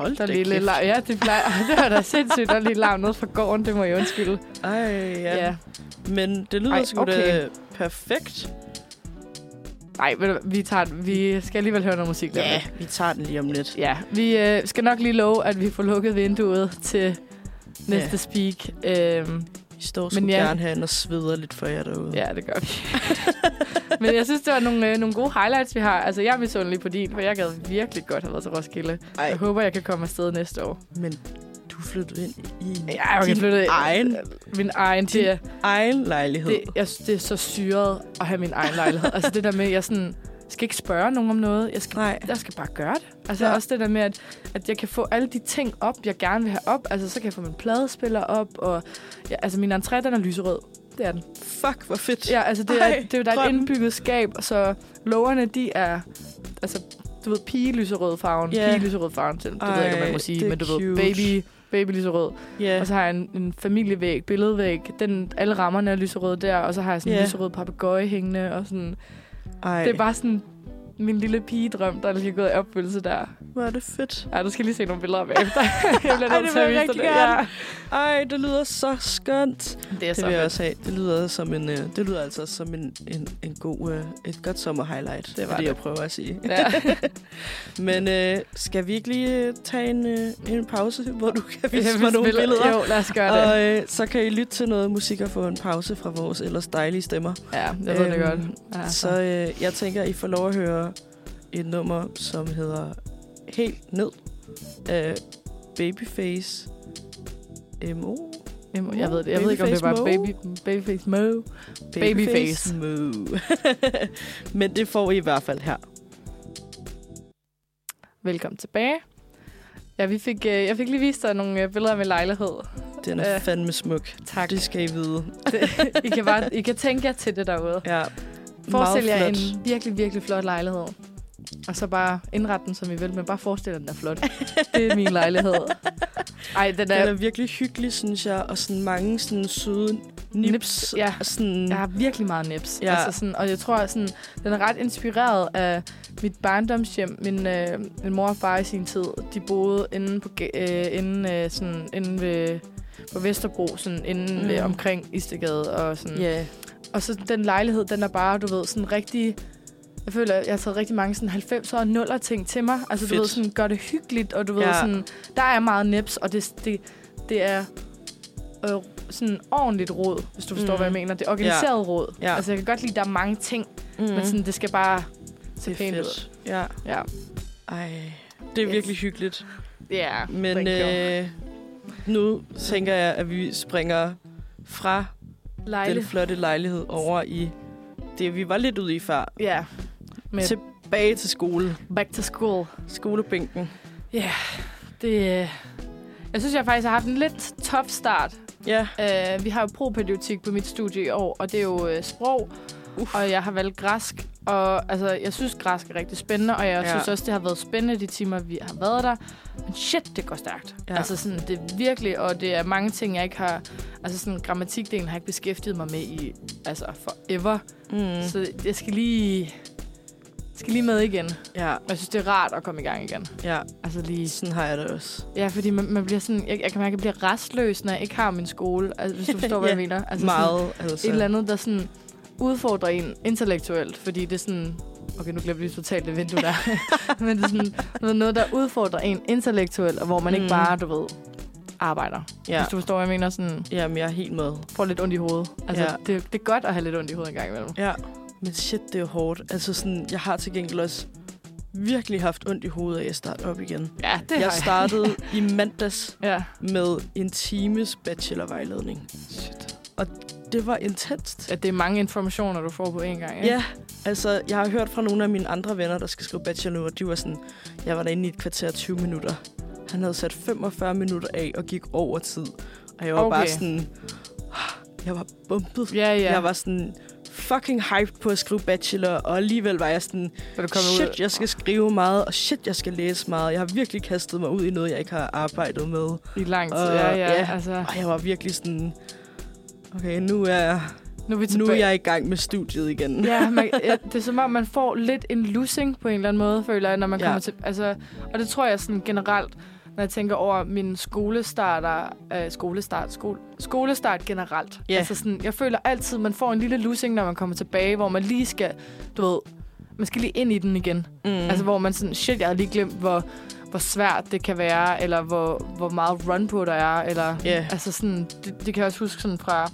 Hold Der er da lige lidt kæft. Ja, det, plejer, det var da sindssygt. Der er lige larm ned fra gården, det må jeg undskylde. Ej, ja. ja. Men det lyder Ej, sgu da okay. perfekt. Nej, vi, tager, den. vi skal alligevel høre noget musik. Ja, lidt. vi tager den lige om lidt. Ja, vi øh, skal nok lige love, at vi får lukket vinduet til næste Ja. speak. Øhm, Vi står sgu ja. gerne herinde og sveder lidt for jer derude. ja, det gør vi. Men jeg synes, det var nogle, øh, nogle gode highlights, vi har. Altså, jeg er misundelig på din, for jeg gad virkelig godt have været til Roskilde. Ej, Jeg håber, jeg kan komme afsted næste år. men du flyttede ind i Ja, jeg din flytte egen, min egen Din det, egen lejlighed. det, jeg, det er så syret at have min egen lejlighed. altså det der med, jeg sådan, skal ikke spørge nogen om noget. Jeg skal, Nej. jeg skal bare gøre det. Altså Ja. også det der med, at, at jeg kan få alle de ting op, jeg gerne vil have op. Altså så kan jeg få min pladespiller op, og ja, altså min entré, den er lyserød. Det er den. Fuck, hvor fedt. Ja, altså det er, Ej, det er jo der er et indbygget skab, så lågerne, de er, altså du ved, pige-lyserød farven. Ja. Yeah. Pige-lyserød farven, det ved jeg ikke, om man må Ej, sige, men du ved, cute. baby, baby lyserød. Ja. Og så har jeg en, en familievæg, billedvæg. Den, alle rammerne er lyserøde der, og så har jeg sådan en Ja. lyserød papegøje hængende. Og sådan. Ej, Det er bare sådan min lille pigedrøm, der er lige gået i opfyldelse der. hvor er det fedt. Ja, du skal lige se nogle billeder bagefter. jeg bliver Ej, nødt det til at vil jeg vise dig rigtig det. gerne. Ej, det lyder så skønt. Ja, det er Det så vil jeg fedt. også have. Det lyder, som en, øh, det lyder altså som en, en, en god, øh, et godt sommer-highlight. Det var det, det. jeg prøver at sige. Ja. Men øh, skal vi ikke lige øh, tage en, øh, en pause, hvor du kan vise mig nogle billeder? Jo, lad os gøre det. Og øh, så kan I lytte til noget musik og få en pause fra vores ellers dejlige stemmer. Ja, jeg ved det Øhm, godt. Ja, Så øh, jeg tænker, I får lov at høre et nummer, som hedder Helt Ned af Babyface MO. Jamen, jeg ved det. Jeg ved ikke, om det var Babyface baby, Babyface Mo. Babyface. Moo. Men det får I i hvert fald her. Velkommen tilbage. Ja, vi fik, øh, jeg fik lige vist dig nogle øh, billeder af min lejlighed. Den er Øh, fandme smuk. Tak. Det skal I vide. Det, I, kan bare, I kan tænke jer til det derude. Ja. Forestil jer en virkelig, virkelig flot lejlighed. Og så bare indrette den, som I vil, men bare forestil jer, den er flot. Det er min lejlighed. Ej, den Den er... er virkelig hyggelig, synes jeg, og sådan mange sådan søde nips. Nips, ja. og Sådan, Jeg har virkelig meget nips. Ja. Altså sådan, og jeg tror, at sådan, den er ret inspireret af mit barndomshjem. Min, øh, min mor og far i sin tid, de boede inde, på, øh, inde, øh, sådan, inde ved, på Vesterbro, sådan inde Mm. ved, omkring Istegade. Og, sådan. Ja, og så den lejlighed, den er bare, du ved, sådan rigtig... Jeg føler, at jeg har taget rigtig mange sådan 90'er og 0'er ting til mig. Altså, Fedt. du ved, sådan, gør det hyggeligt, og du ved, Ja. sådan, der er meget nips, og det, det, det er øh, sådan ordentligt råd, hvis du forstår, Mm. hvad jeg mener. Det er organiseret ja. råd. Ja. Altså, jeg kan godt lide, at der er mange ting, mm. mm. men sådan, det skal bare se pænt ud. Ja. Ja. Ej, det er Yes. virkelig hyggeligt. Ja, Men thank you. øh, nu tænker jeg, at vi springer fra Lejle. den flotte lejlighed over i det, vi var lidt ude i før. Ja. Med Tilbage til skole. back to school. Skolebænken. Ja, det... øh, Jeg synes, jeg faktisk har haft en lidt tough start. Ja, Uh, vi har jo propædeutik på mit studie i år, og det er jo uh, sprog. Uff. Og jeg har valgt græsk. Og altså, jeg synes, græsk er rigtig spændende, og jeg Ja. synes også, det har været spændende de timer, vi har været der. Men shit, det går stærkt. Ja. Altså sådan, det er virkelig, og det er mange ting, jeg ikke har... Altså sådan, grammatikdelen har jeg ikke beskæftiget mig med i, altså forever. Mm. Så jeg skal lige... skal lige med igen. ja, Og jeg synes, det er rart at komme i gang igen. ja. Altså lige... Sådan har jeg det også. Ja, fordi man, man bliver sådan... Jeg, jeg kan mærke, at jeg bliver restløs, når jeg ikke har min skole. Altså, hvis du forstår, hvad Ja, jeg mener. Altså, Meget, altså. Sådan, et eller andet, der sådan udfordrer en intellektuelt. Fordi det er sådan... Okay, nu glemte vi totalt det vindue der. Men det er sådan noget, der udfordrer en intellektuelt, og hvor man ikke Mm. bare, du ved, arbejder. Ja. Hvis du forstår, hvad jeg mener. Sådan, Jamen, jeg er helt med. får lidt ondt i hovedet. Altså, ja. det, det er godt at have lidt ondt i hovedet en gang imellem. Ja, men shit, det er jo hårdt. Altså sådan, jeg har til gengæld også virkelig haft ondt i hovedet af at starte op igen. Ja, det jeg har startede i mandags Ja. med en times bachelorvejledning. Shit. Det var intenst. Ja, det er mange informationer, du får på en gang. Ikke? Ja, altså, jeg har hørt fra nogle af mine andre venner, der skal skrive bachelor nu, og de var sådan, jeg var derinde i et kvarter 20 minutter. Han havde sat 45 minutter af og gik over tid. Og jeg var Okay. bare sådan, jeg var bumpet. Ja, ja. Jeg var sådan fucking hyped på at skrive bachelor, og alligevel var jeg sådan, Så du kommer shit, ud. jeg skal skrive meget, og shit, jeg skal læse meget. Jeg har virkelig kastet mig ud i noget, jeg ikke har arbejdet med. i lang tid. Og- ja, ja, ja. Altså, Og jeg var virkelig sådan, okay, nu er, nu er vi nu tilbage. er jeg i gang med studiet igen. Ja, man, ja, det er som om, man får lidt en losing på en eller anden måde, føler jeg, når man Ja. kommer til... Altså, og det tror jeg sådan generelt, når jeg tænker over min skolestarter... Øh, skolestart, skole, skolestart generelt. Ja. Altså sådan, jeg føler altid, man får en lille losing, når man kommer tilbage, hvor man lige skal, du ved, man skal lige ind i den igen. Mm. Altså, hvor man sådan, shit, jeg har lige glemt, hvor, hvor svært det kan være, eller hvor, hvor meget run på der er, eller... Ja. Altså sådan, det, det kan jeg også huske sådan fra,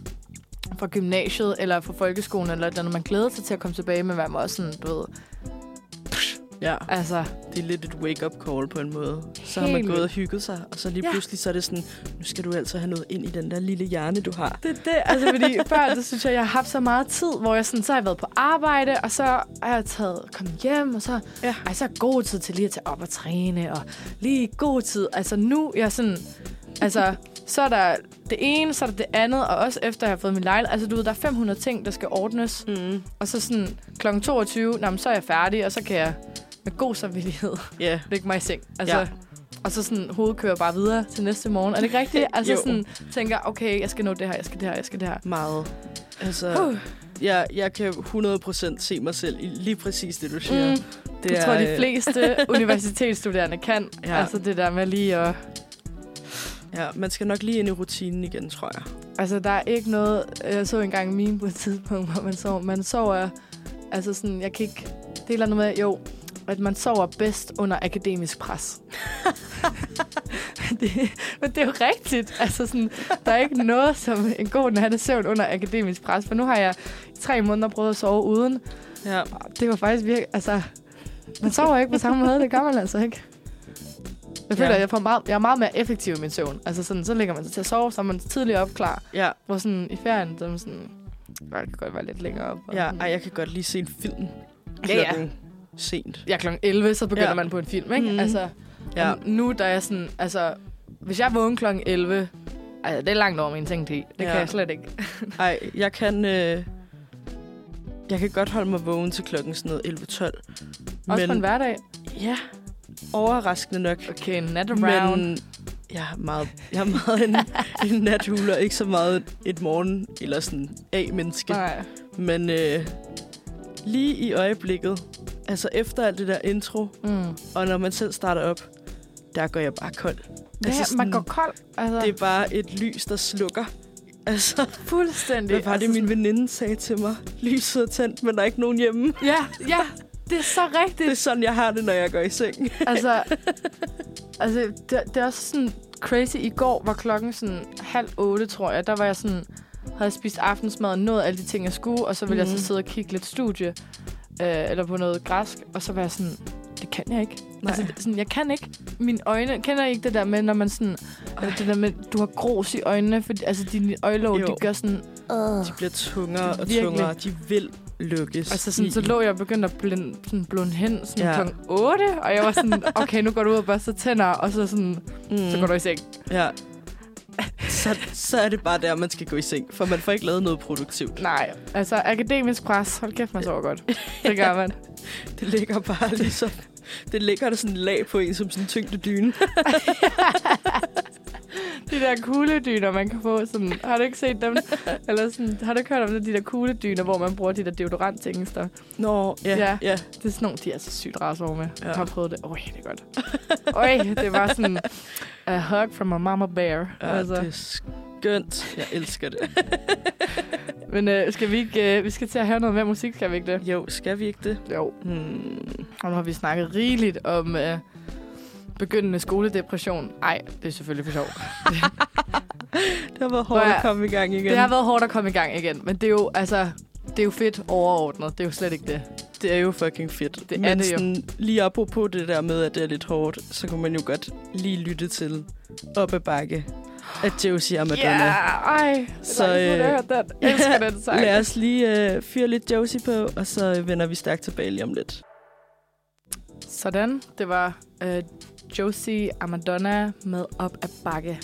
fra gymnasiet, eller fra folkeskolen, eller andet, man glæder sig til at komme tilbage, men man var også sådan, du ved, ja, altså, det er lidt et wake-up call på en måde. Så har man gået og hygget sig, og så lige Ja. pludselig så er det sådan, nu skal du altså have noget ind i den der lille hjerne, du har. det er det, altså fordi før, det synes jeg, jeg har haft så meget tid, hvor jeg sådan, så har jeg været på arbejde, og så har jeg taget, kommet hjem, og så, Ja. ej, så er god tid til lige at tage op og træne, og lige god tid, altså nu, jeg sådan, altså, så er der det ene, så er der det andet, og også efter jeg har fået min lejlighed, altså du ved, der er 500 ting, der skal ordnes, Mm. Og så sådan kl. 22, nå, men så er jeg færdig, og så kan jeg med god samvittighed Ja, lægge mig i seng. Altså, Ja. Og så sådan hovedet kører bare videre til næste morgen. Er det ikke rigtigt? Altså Jo. sådan tænker, okay, jeg skal nå det her, jeg skal det her, jeg skal det her. meget. Altså, Uh, jeg, jeg kan 100% se mig selv i lige præcis det, du siger. mm, det jeg tror, de fleste universitetsstuderende kan. Ja. Altså det der med lige at... Ja, man skal nok lige ind i rutinen igen, tror jeg. Altså, der er ikke noget... Jeg så engang en meme på et tidspunkt, hvor man sover. Man sover... Altså sådan, jeg kan ikke... Det er et eller andet med, jo, at man sover bedst under akademisk pres. det, men det er jo rigtigt. Altså sådan, der er ikke noget som en god natte søvn under akademisk pres. For nu har jeg tre måneder prøvet at sove uden. Ja, Det var faktisk virkelig... Altså, man sover ikke på samme måde. Det gør man altså ikke. Jeg føler, Ja. at jeg, får meget, jeg er meget mere effektiv i min søvn. Altså sådan, så ligger man sig til at sove, så er man tidligere op klar. ja, Hvor sådan i ferien, så er man sådan... "Ej, Det kan godt være lidt længere op. Og ja. sådan- Ej, jeg kan godt lige se en film. Ja, ja. Sent. Ja, kl. 11, så begynder Ja. man på en film, ikke? Mm. Altså, Ja. nu der er jeg sådan... Altså, hvis jeg vågner kl. 11... Altså, det er langt over min sengtid. Det Ja. kan jeg slet ikke. Ej, jeg kan... Øh, jeg kan godt holde mig vågen til klokken sådan noget 11-12. Også på en hverdag. Ja, overraskende nok. Okay, nat around. Men jeg er meget, jeg er meget en, en nathuler, ikke så meget et morgen- eller sådan A-menneske. Nej. Men øh, lige i øjeblikket, altså efter alt det der intro, Mm. og når man selv starter op, der går jeg bare kold. Ja, Altså altså, man sådan- går kold. Altså, Det er bare et lys, der slukker. Altså, fuldstændig. hvad var det, altså, min veninde sagde til mig? Lyset er tændt, men der er ikke nogen hjemme. sådan- Ja, ja. Det er så rigtigt. Det er sådan, jeg har det, når jeg går i seng. altså, altså det, det er også sådan crazy. I går var klokken sådan halv otte, tror jeg. Der var jeg sådan, havde jeg spist aftensmad og nået alle de ting, jeg skulle. Og så ville mm. jeg Mhm. så sidde og kigge lidt studie. Øh, eller på noget græsk. Og så var jeg sådan, det kan jeg ikke. Nej. Altså, sådan, jeg kan ikke. Mine øjne... Kender I ikke det der med, når man sådan... Eller det der med, du har grus i øjnene, fordi altså, dine øjelåg, Jo. de gør sådan... Uh. De bliver tungere og Virkelig. tungere. De vil lukkes. Altså sådan, i- så lå jeg og begyndte at blinde, sådan blunde hen sådan Ja. kl. 8, og jeg var sådan, okay, nu går du ud og børster tænder, og så, sådan, mm. så går du i seng. Ja. Så, så er det bare der, man skal gå i seng, for man får ikke lavet noget produktivt. Nej, altså akademisk pres, hold kæft, man sover godt. Det gør man. Det ligger bare ligesom... Det ligger der sådan lag på en, som sådan en tyngde dyne. De der kugledyner, man kan få, sådan, har du ikke set dem? Eller sådan, har du ikke hørt om de der kugledyner, hvor man bruger de der deodorant ting der? Nå, ja, Ja. ja. Det er sådan nogle, de er så sygt rare at sove med. Ja. Jeg har prøvet det. Øj, det er godt. Øj, det var sådan a hug from a mama bear. ja altså. det er skønt. Jeg elsker det. Men øh, skal vi ikke, øh, vi skal til at høre noget mere musik, skal vi ikke det? Jo, skal vi ikke det? Jo. Hmm. Og nu har vi snakket rigeligt om øh, begyndende skoledepression. Ej, det er selvfølgelig for sjov. Det har været hårdt at komme i gang igen. Det har været hårdt at komme i gang igen, men det er jo, altså, det er jo fedt overordnet. Det er jo slet ikke det. Det er jo fucking fedt. Det er Men det jo. sådan, lige apropos det der med, at det er lidt hårdt, så kunne man jo godt lige lytte til op ad bakke af Josie og Madonna. Ja, ej. Så, øh, jeg har hørt den. Jeg elsker den sang. Lad os lige øh, fyre lidt Josie på, og så vender vi stærkt tilbage lige om lidt. Sådan, det var øh, Josie og Madonna med Op ad Bakke.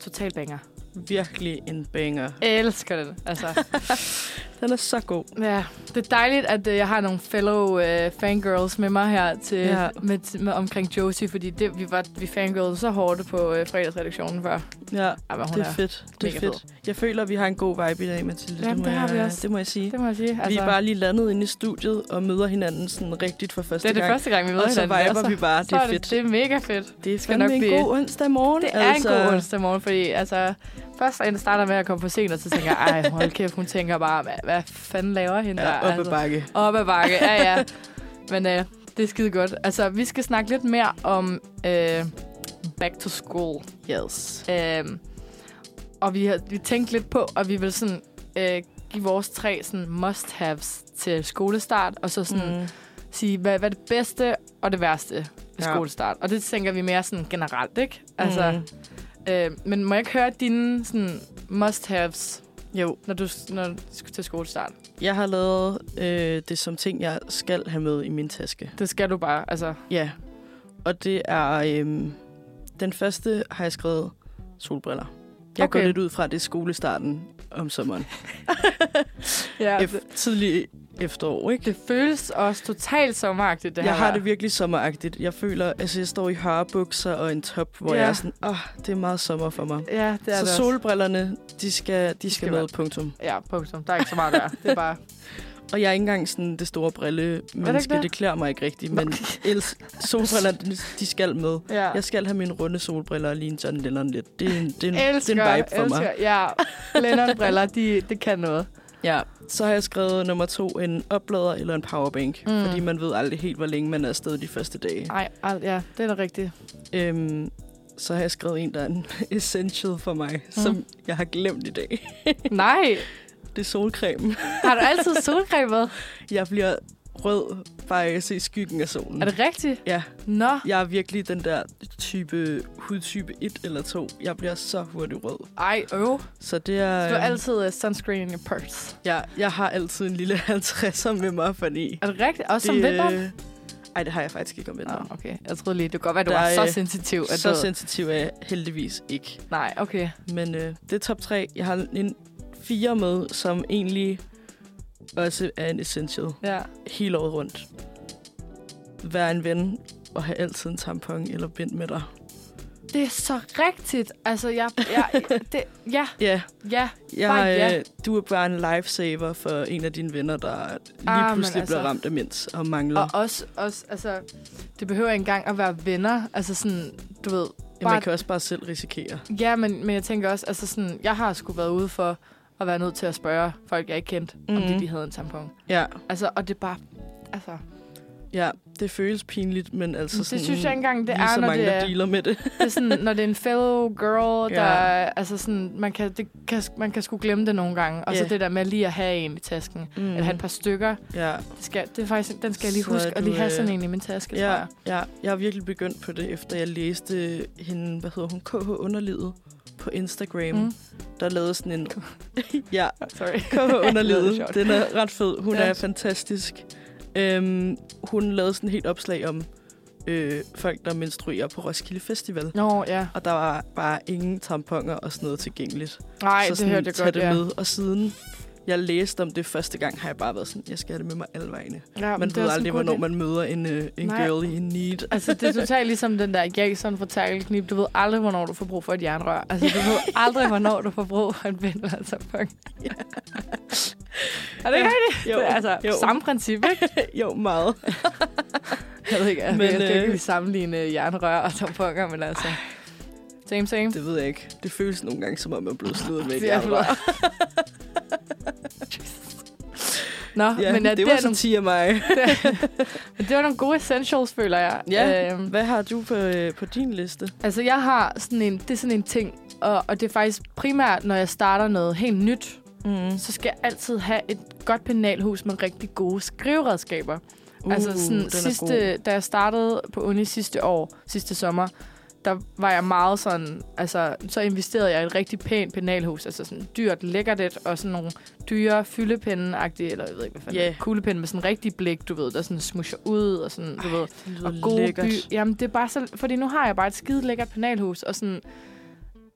Total banger. Virkelig en banger. Jeg elsker den. Altså, Den er så god. ja, det er dejligt, at øh, jeg har nogle fellow øh, fangirls med mig her til, Ja. ja. med, med, omkring Josie, fordi det, vi var vi fangirlede så hårdt på øh, fredagsredaktionen før. Ja, Ej, hun det er fedt. Det er fedt. Jeg føler, at vi har en god vibe i dag, Mathilde. Jamen, det, må det har jeg, vi også. det må jeg sige. Det må jeg sige. Altså, vi er bare lige landet inde i studiet og møder hinanden sådan rigtigt for første det er det gang. første gang, vi møder og så hinanden. viber og vi bare. Det så er er fedt. det, det er mega fedt. Det er skal nok en blive- god onsdag morgen. Det er altså... en god onsdag morgen, fordi altså, først jeg starter med at komme for sent, og så tænker jeg, ej, hold kæft, hun tænker bare, hvad, hvad fanden laver hende Ja, der? op ad bakke. Op ad bakke, ja, ja. Men øh, det er skide godt. Altså, vi skal snakke lidt mere om øh, back to school. Yes. Øh, og vi har vi tænkt lidt på, at vi vil sådan øh, give vores tre sådan must-haves til skolestart, og så sådan. Mm. sige, hvad, hvad er det bedste og det værste ved Ja. skolestart. Og det tænker vi mere sådan generelt, ikke? Altså, Mm. Øh, men må jeg ikke høre dine sådan must-haves, Jo, når du, når du skal til skolestart? jeg har lavet øh, det som ting, jeg skal have med i min taske. Det skal du bare, altså. Ja, og det er... Øhm, den første har jeg skrevet solbriller. Jeg okay. Går lidt ud fra, det skolestarten om sommeren. Ja, Ef- tidlig efterår, ikke? det føles også totalt sommeragtigt, det jeg her. har det virkelig sommeragtigt. Jeg føler, altså jeg står i hørbukser og en top, hvor Ja. jeg er sådan, åh, oh, det er meget sommer for mig. Ja, det er så det solbrillerne, de skal, de skal, skal med, punktum. Ja, punktum. Der er ikke så meget der. Det er bare... Og jeg er ikke engang sådan det store brille menneske. det? Det klæder mig ikke rigtigt, men els, solbrillerne, de- de skal med. Ja. Jeg skal have mine runde solbriller og ligne John Lennon lidt. Det er en, det er en, elsker, det er en vibe for elsker. mig. Ja, Lennon-briller, de, det kan noget. Ja, så har jeg skrevet nummer to, en oplader eller en powerbank. Mm. Fordi man ved aldrig helt, hvor længe man er afsted de første dage. Ej, al- ja, det er da rigtigt. Øhm, så har jeg skrevet en, der er en essential for mig, mm. som jeg har glemt i dag. Nej, Det er solcreme. har du altid solcreme med? Jeg bliver rød bare af at se skyggen af solen. Er det rigtigt? Ja, Nå, jeg er virkelig den der type hudtype 1 eller 2. Jeg bliver så hurtigt rød. ej, øv. Så det er... Så du har øhm, altid uh, sunscreen in your purse. jeg, jeg har altid en lille 50'er med mig, fordi... Er det rigtigt? Også som det, vinteren? øh, Ej, det har jeg faktisk ikke om vinteren. okay. Jeg troede lige, det kunne godt være, at du var så sensitiv. At Så du... sensitiv er jeg heldigvis ikke. Nej, okay. Men øh, det er top 3. Jeg har en fire med, som egentlig også er en essential Ja. hele året rundt. Vær en ven og have altid en tampon eller bind med dig. Det er så rigtigt. Altså, jeg... jeg det, ja, Ja, ja. jeg, Bare ja. øh, du er bare en lifesaver for en af dine venner, der lige Ah, pludselig altså- bliver ramt af mens og mangler. Og også, også, altså... Det behøver ikke engang at være venner. Altså sådan, du ved... ja, man kan også bare selv risikere. Ja, men, men jeg tænker også, altså sådan... Jeg har sgu været ude for at være nødt til at spørge folk, jeg ikke kendte, mm. om de, Mhm. de havde en tampon. Ja, Altså, og det er bare... Altså, Ja, det føles pinligt, men altså det sådan, synes jeg ikke engang, det er, så når mange, det der er, dealer med det. det er sådan, når det er en fellow girl, der Ja. altså sådan, man kan, det kan, man kan sgu glemme det nogle gange. Og så Ja. det der med lige at have en i tasken. Mm. Eller have et par stykker. Ja, Det skal, det er faktisk, den skal jeg lige Så huske at lige have øh, sådan en i min taske, tror ja, jeg. ja, jeg har virkelig begyndt på det, efter jeg læste hende, hvad hedder hun, KH Underlivet på Instagram. Mm. Der lavede sådan en... ja, Sorry. Underlivet. Den er ret fed. Hun Ja. er fantastisk. Øhm, hun lavede sådan et helt opslag om øh, folk, der menstruerer på Roskilde Festival. Nå, ja. Og der var bare ingen tamponer og sådan noget tilgængeligt. Nej, så det sådan, hørte jeg godt, det ja. med. Og siden jeg læste om det første gang, har jeg bare været sådan, jeg skal have det med mig alle vegne. ja Man det ved en aldrig, hvornår idé. man møder en, øh, en Nej. girl i need. Altså, det er totalt ligesom den der Jason fra Tackle-knip. Du ved aldrig, hvornår du får brug for et jernrør. Altså, du ved aldrig, hvornår du får brug for en bindel eller tampon. Er det ikke rigtigt? Jo, det er altså jo. samme princip, ikke? jo, meget. Jeg ved ikke, altså, Men, jeg skal øh, ikke lige sammenligne jernrør og tamponer, men altså... Same, same. Det ved jeg ikke. Det føles nogle gange, som om man er blevet slået med et Det er jernrør. Nå, Ja, men ja, det, det, var er så nogle, 10 af mig. men det var nogle gode essentials, føler jeg. Ja. Øhm, Hvad har du på, øh, på din liste? Altså, jeg har sådan en, det er sådan en ting, og, og det er faktisk primært, når jeg starter noget helt nyt, Mm. så skal jeg altid have et godt penalhus med rigtig gode skriveredskaber. Uh, altså sådan sidste, da jeg startede på uni sidste år, sidste sommer, der var jeg meget sådan, altså så investerede jeg i et rigtig pænt penalhus, altså sådan dyrt, lækkert og sådan nogle dyre fyldepinde-agtige, eller jeg ved ikke, hvad fanden, yeah. kuglepinde med sådan en rigtig blik, du ved, der sådan smusher ud, og sådan, du ved, og gode lækkert. by. Jamen, det er bare så... Fordi nu har jeg bare et skide lækkert penalhus, og sådan...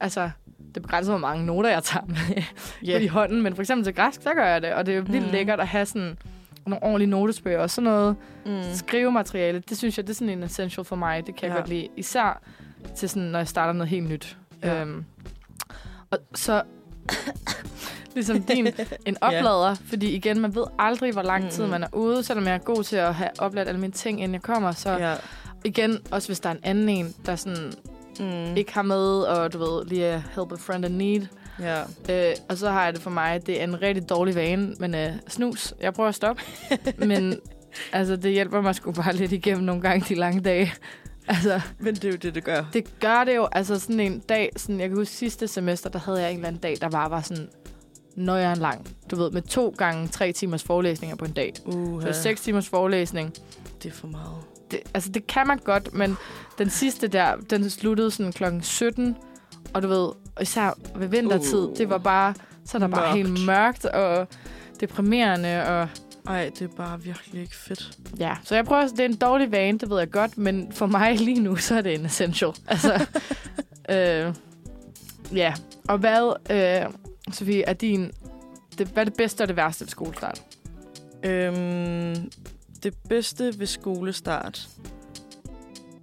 Altså, det begrænser, hvor mange noter jeg tager med Ja. i hånden. Men for eksempel til græsk, der gør jeg det. Og det er jo vildt Mhm. lækkert at have sådan nogle ordentlige notesbøger og sådan noget Mm. skrivemateriale. Det synes jeg, det er sådan en essential for mig. Det kan jeg Ja. godt lide. Især til sådan, når jeg starter noget helt nyt. Ja. Øhm, og så... ligesom din, en oplader. Fordi igen, man ved aldrig, hvor lang tid Mhm. man er ude. Selvom jeg er god til at have opladt alle mine ting, inden jeg kommer. Så Ja. igen, også hvis der er en anden en, der sådan Mm. ikke har med, og du ved, lige help a friend in need. Ja. Øh, og så har jeg det for mig, det er en rigtig dårlig vane, men øh, snus, jeg prøver at stoppe. men altså, det hjælper mig sgu bare lidt igennem nogle gange de lange dage. Altså, Men det er jo det, det gør. det gør det jo. Altså, sådan en dag, sådan, jeg kan huske sidste semester, der havde jeg en eller anden dag, der bare var sådan nøjeren lang. Du ved, med to gange tre timers forelæsninger på en dag. Uh, Så seks timers forelæsning. Det er for meget. det, altså det kan man godt, men den sidste der, den sluttede sådan klokken 17, og du ved, især ved vintertid, Uh. det var bare, så er der bare Mørkt. helt mørkt og deprimerende, og Ej, det er bare virkelig ikke fedt. ja, så jeg prøver, det er en dårlig vane, det ved jeg godt, men for mig lige nu, så er det en essential. Altså, øh, ja, og hvad, øh, Sofie, er din, det, hvad er det bedste og det værste ved skolestart? Øhm, det bedste ved skolestart,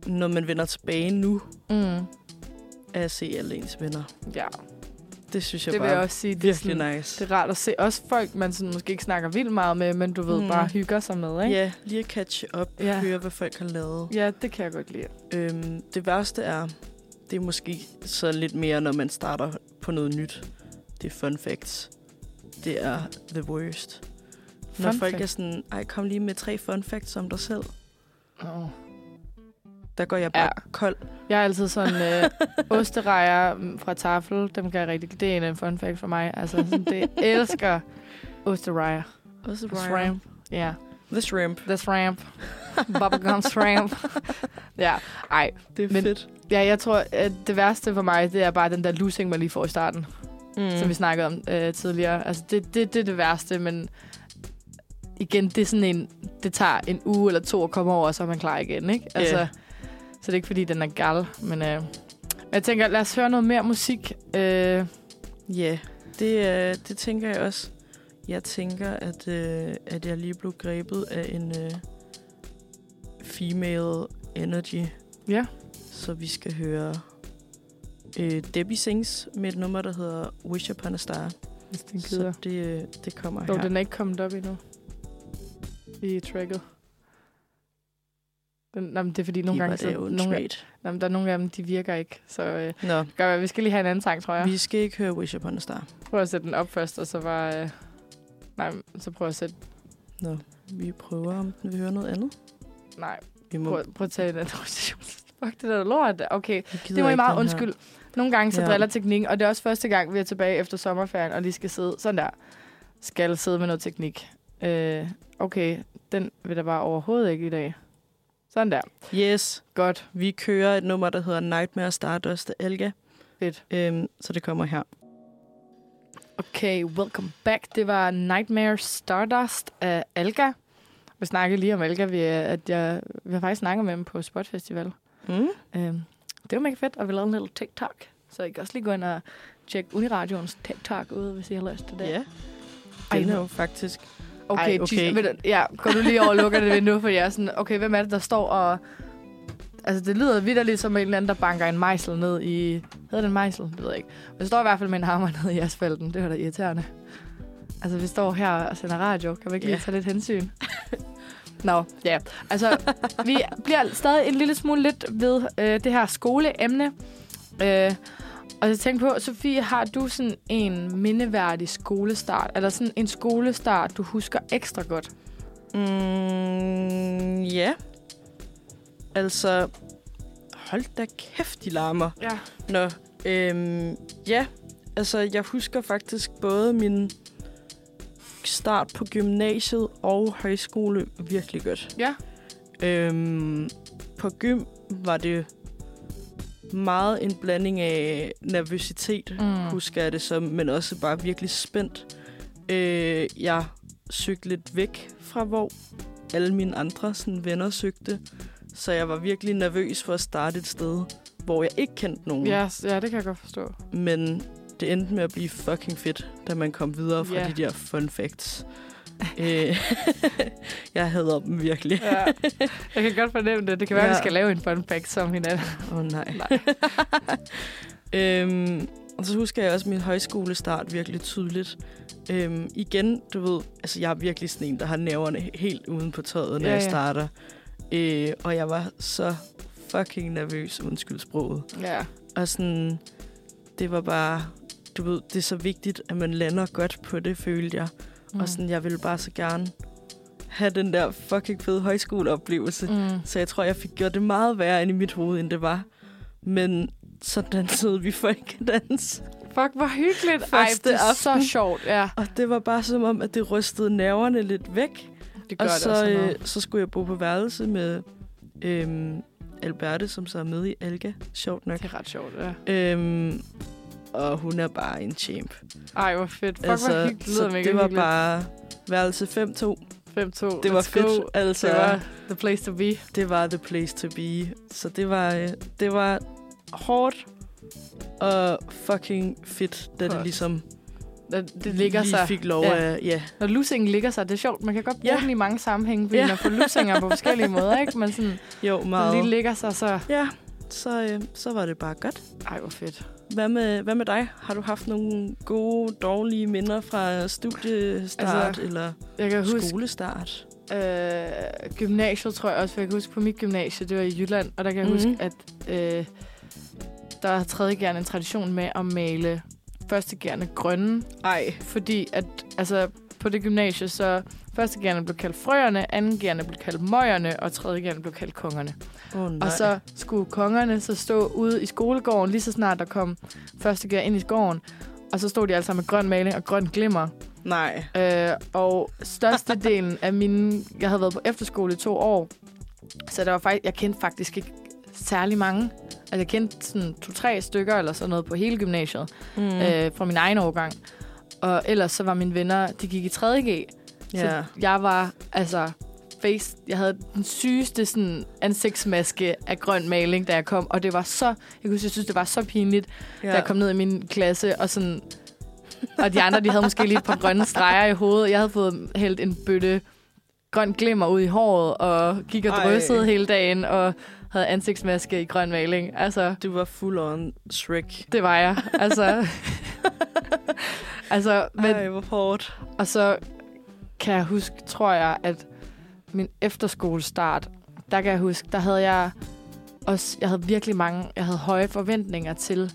når man vender tilbage nu, Mm. er at se alle ens venner. Ja, Det synes jeg det vil bare jeg også sige. Det er, sådan, nice. det er rart at se. Også folk, man sådan måske ikke snakker vildt meget med, men du ved, Mm. bare hygger sig med, ikke? Ja, lige at catch up, Ja. ja. høre, hvad folk har lavet. Ja, det kan jeg godt lide. Øhm, det værste er, det er måske så lidt mere, når man starter på noget nyt. Det er fun facts. Det er the worst. Når Fun folk fact? er sådan, ej, kom lige med tre fun facts om dig selv. Oh. Der går jeg bare Ja. kold. Jeg er altid sådan øh, osterejer fra tafel. Dem kan jeg rigtig. Det er en fun fact for mig. Altså, sådan, det jeg elsker osterejer. The shrimp. Ja, The shrimp. the shrimp. Bubblegum shrimp. ja, ej. Det er Men- fedt. Ja, jeg tror, at det værste for mig, det er bare den der losing, man lige får i starten. Mm. som vi snakkede om øh, tidligere. Altså, det, det, det er det værste, men igen, det er sådan en, det tager en uge eller to at komme over, og så er man klar igen, ikke? Altså, Ja. Så det er ikke, fordi den er gal, men øh, jeg tænker, lad os høre noget mere musik. Øh, Ja, det, øh, det tænker jeg også. Jeg tænker, at, øh, at jeg lige blev grebet af en øh, female energy. ja, Så vi skal høre øh, Debbie Sings med et nummer, der hedder Wish Upon a Star. hvis den Så gider. det, øh, det kommer Jo, her. den er ikke kommet op endnu. I tracket. Nej, men det er fordi, nogle De gange, var så, en nogle, trade. nej, men der er nogle af dem, de virker ikke. Så øh, Nå, gør, vi skal lige have en anden sang, tror jeg. vi skal ikke høre Wish Upon a Star. Prøv at sætte den op først, og så bare... Øh, nej, så prøv at sætte Nå, vi prøver, om den vil høre noget andet. Nej, Vi må, prøv, prøv at tage den rotation. Fuck, det der lort. Okay, det må I meget den her. Nogle gange så Ja. driller teknik, og det er også første gang, vi er tilbage efter sommerferien, og lige skal sidde sådan der. Skal sidde med noget teknik. Øh, okay, den vil der bare overhovedet ikke i dag. Sådan der. Yes, Godt. vi kører et nummer, der hedder Nightmare Stardust af Elga. Fedt. Øhm, så det kommer her. Okay, welcome back. Det var Nightmare Stardust af Alga. Vi snakkede lige om Alga, vi, at jeg, vi har faktisk snakket med dem på Spot Festival. Mm. Øhm, det var mega fedt, og vi lavede en lille TikTok. Så I kan også lige gå ind og tjekke Uniradioens TikTok ud, hvis I har lyst til det. Ja, Ej, den er jo faktisk... Okay, Ej, okay. Ved du, ja, går du lige over og lukker det vindue, for jeg er sådan, okay, hvem er det, der står og... Altså, det lyder vidderligt som en eller anden, der banker en mejsel ned i... Hedder det en mejsel? Det ved jeg ikke. Men det står i hvert fald med en hammer ned i asfalten. Det var da irriterende. Altså, vi står her og sender radio. Kan vi ikke lige Ja. tage lidt hensyn? Nå, ja. Altså, vi bliver stadig en lille smule lidt ved øh, det her skoleemne. Øh, og jeg tænkte på, Sofie, har du sådan en mindeværdig skolestart? Eller sådan en skolestart, du husker ekstra godt? Mm, ja. Altså, hold da kæft, de larmer. Ja. Nå, øhm, ja. Altså, jeg husker faktisk både min start på gymnasiet og højskole virkelig godt. Ja. Øhm, på gym var det meget en blanding af nervøsitet, Mm. husker jeg det som, men også bare virkelig spændt. Øh, jeg søgte lidt væk fra, hvor alle mine andre sådan, venner søgte. Så jeg var virkelig nervøs for at starte et sted, hvor jeg ikke kendte nogen. Ja, s- ja, det kan jeg godt forstå. Men det endte med at blive fucking fedt, da man kom videre fra Ja. de der fun facts. Øh, jeg hader dem virkelig. Ja. Jeg kan godt fornemme det. Det kan være, ja. Ja. vi skal lave en fun fact som hinanden. Åh oh, nej. Nej. øhm, og så husker jeg også min højskolestart virkelig tydeligt. Øhm, igen, du ved, altså jeg er virkelig sådan en, der har nerverne helt uden på tøjet, når Ja, jeg ja. starter. Øh, og jeg var så fucking nervøs, undskyld sproget. Ja. Og sådan, det var bare, du ved, det er så vigtigt, at man lander godt på det, følte jeg. Mm. Og sådan, jeg ville bare så gerne have den der fucking fede højskoleoplevelse. Mm. Så jeg tror, jeg fik gjort det meget værre ind i mit hoved, end det var. Men så dansede vi folkedans. Fuck, hvor hyggeligt. Ej, det er så sjovt. Ja, Og det var bare som om, at det rystede nerverne lidt væk. det gør og det så, også øh, noget. så skulle jeg bo på værelse med øhm, Alberte, som så er med i Alga. Sjovt nok. Det er ret sjovt, ja. Øhm, og hun er bare en champ. Ej, hvor fedt. Fuck, altså, hvor hyggeligt. Det så det var bare værelse 5-2. 5-2. Det var Let's fedt. Go. Altså, Det var the place to be. det var the place to be. Så det var, øh, det var hårdt og fucking fedt, da det Godt. ligesom Det, det ligger lige sig. fik lov Ja. at... Ja. Når lussingen ligger sig, det er sjovt. Man kan godt bruge Ja. den i mange sammenhænge, fordi Ja. man får lussinger på forskellige måder, ikke? Men sådan, Jo, meget. lige ligger sig, så... Ja, så, øh, så var det bare godt. Ej, hvor fedt. Hvad med, hvad med dig? Har du haft nogle gode, dårlige minder fra studiestart Altså, eller Jeg kan huske, skolestart? øh, gymnasiet, tror jeg også, for jeg kan huske på mit gymnasie, det var i Jylland, og der kan jeg Mhm. huske, at øh, der har tredje gerne en tradition med at male første gerne grønne, Ej. fordi at altså, på det gymnasie, så første gerne blev kaldt frøerne, anden gerne blev kaldt møgerne, og tredje gerne blev kaldt kongerne. Oh, nej. Og så skulle kongerne så stå ude i skolegården, lige så snart der kom første gær ind i gården, og så stod de alle sammen med grøn maling og grøn glimmer. Nej. Øh, og størstedelen af mine... Jeg havde været på efterskole i to år, så der var faktisk, jeg kendte faktisk ikke særlig mange. Altså, jeg kendte sådan to-tre stykker eller sådan noget på hele gymnasiet mm. øh, fra min egen årgang. Og ellers så var mine venner, de gik i 3.G. ja. Så jeg var, altså, face, jeg havde den sygeste sådan, ansigtsmaske af grøn maling, da jeg kom. Og det var så, jeg kunne jeg synes, det var så pinligt, ja. da jeg kom ned i min klasse, og sådan... Og de andre, de havde måske lige et par grønne streger i hovedet. Jeg havde fået hældt en bøtte grøn glimmer ud i håret, og gik og Ej. dryssede hele dagen, og havde ansigtsmaske i grøn maling. Altså, Du var full on Shrek. det var jeg. Altså, altså men, Men... Ej, hvor hårdt. og så kan jeg huske, tror jeg, at min efterskolestart, der kan jeg huske, der havde jeg også, jeg havde virkelig mange, jeg havde høje forventninger til,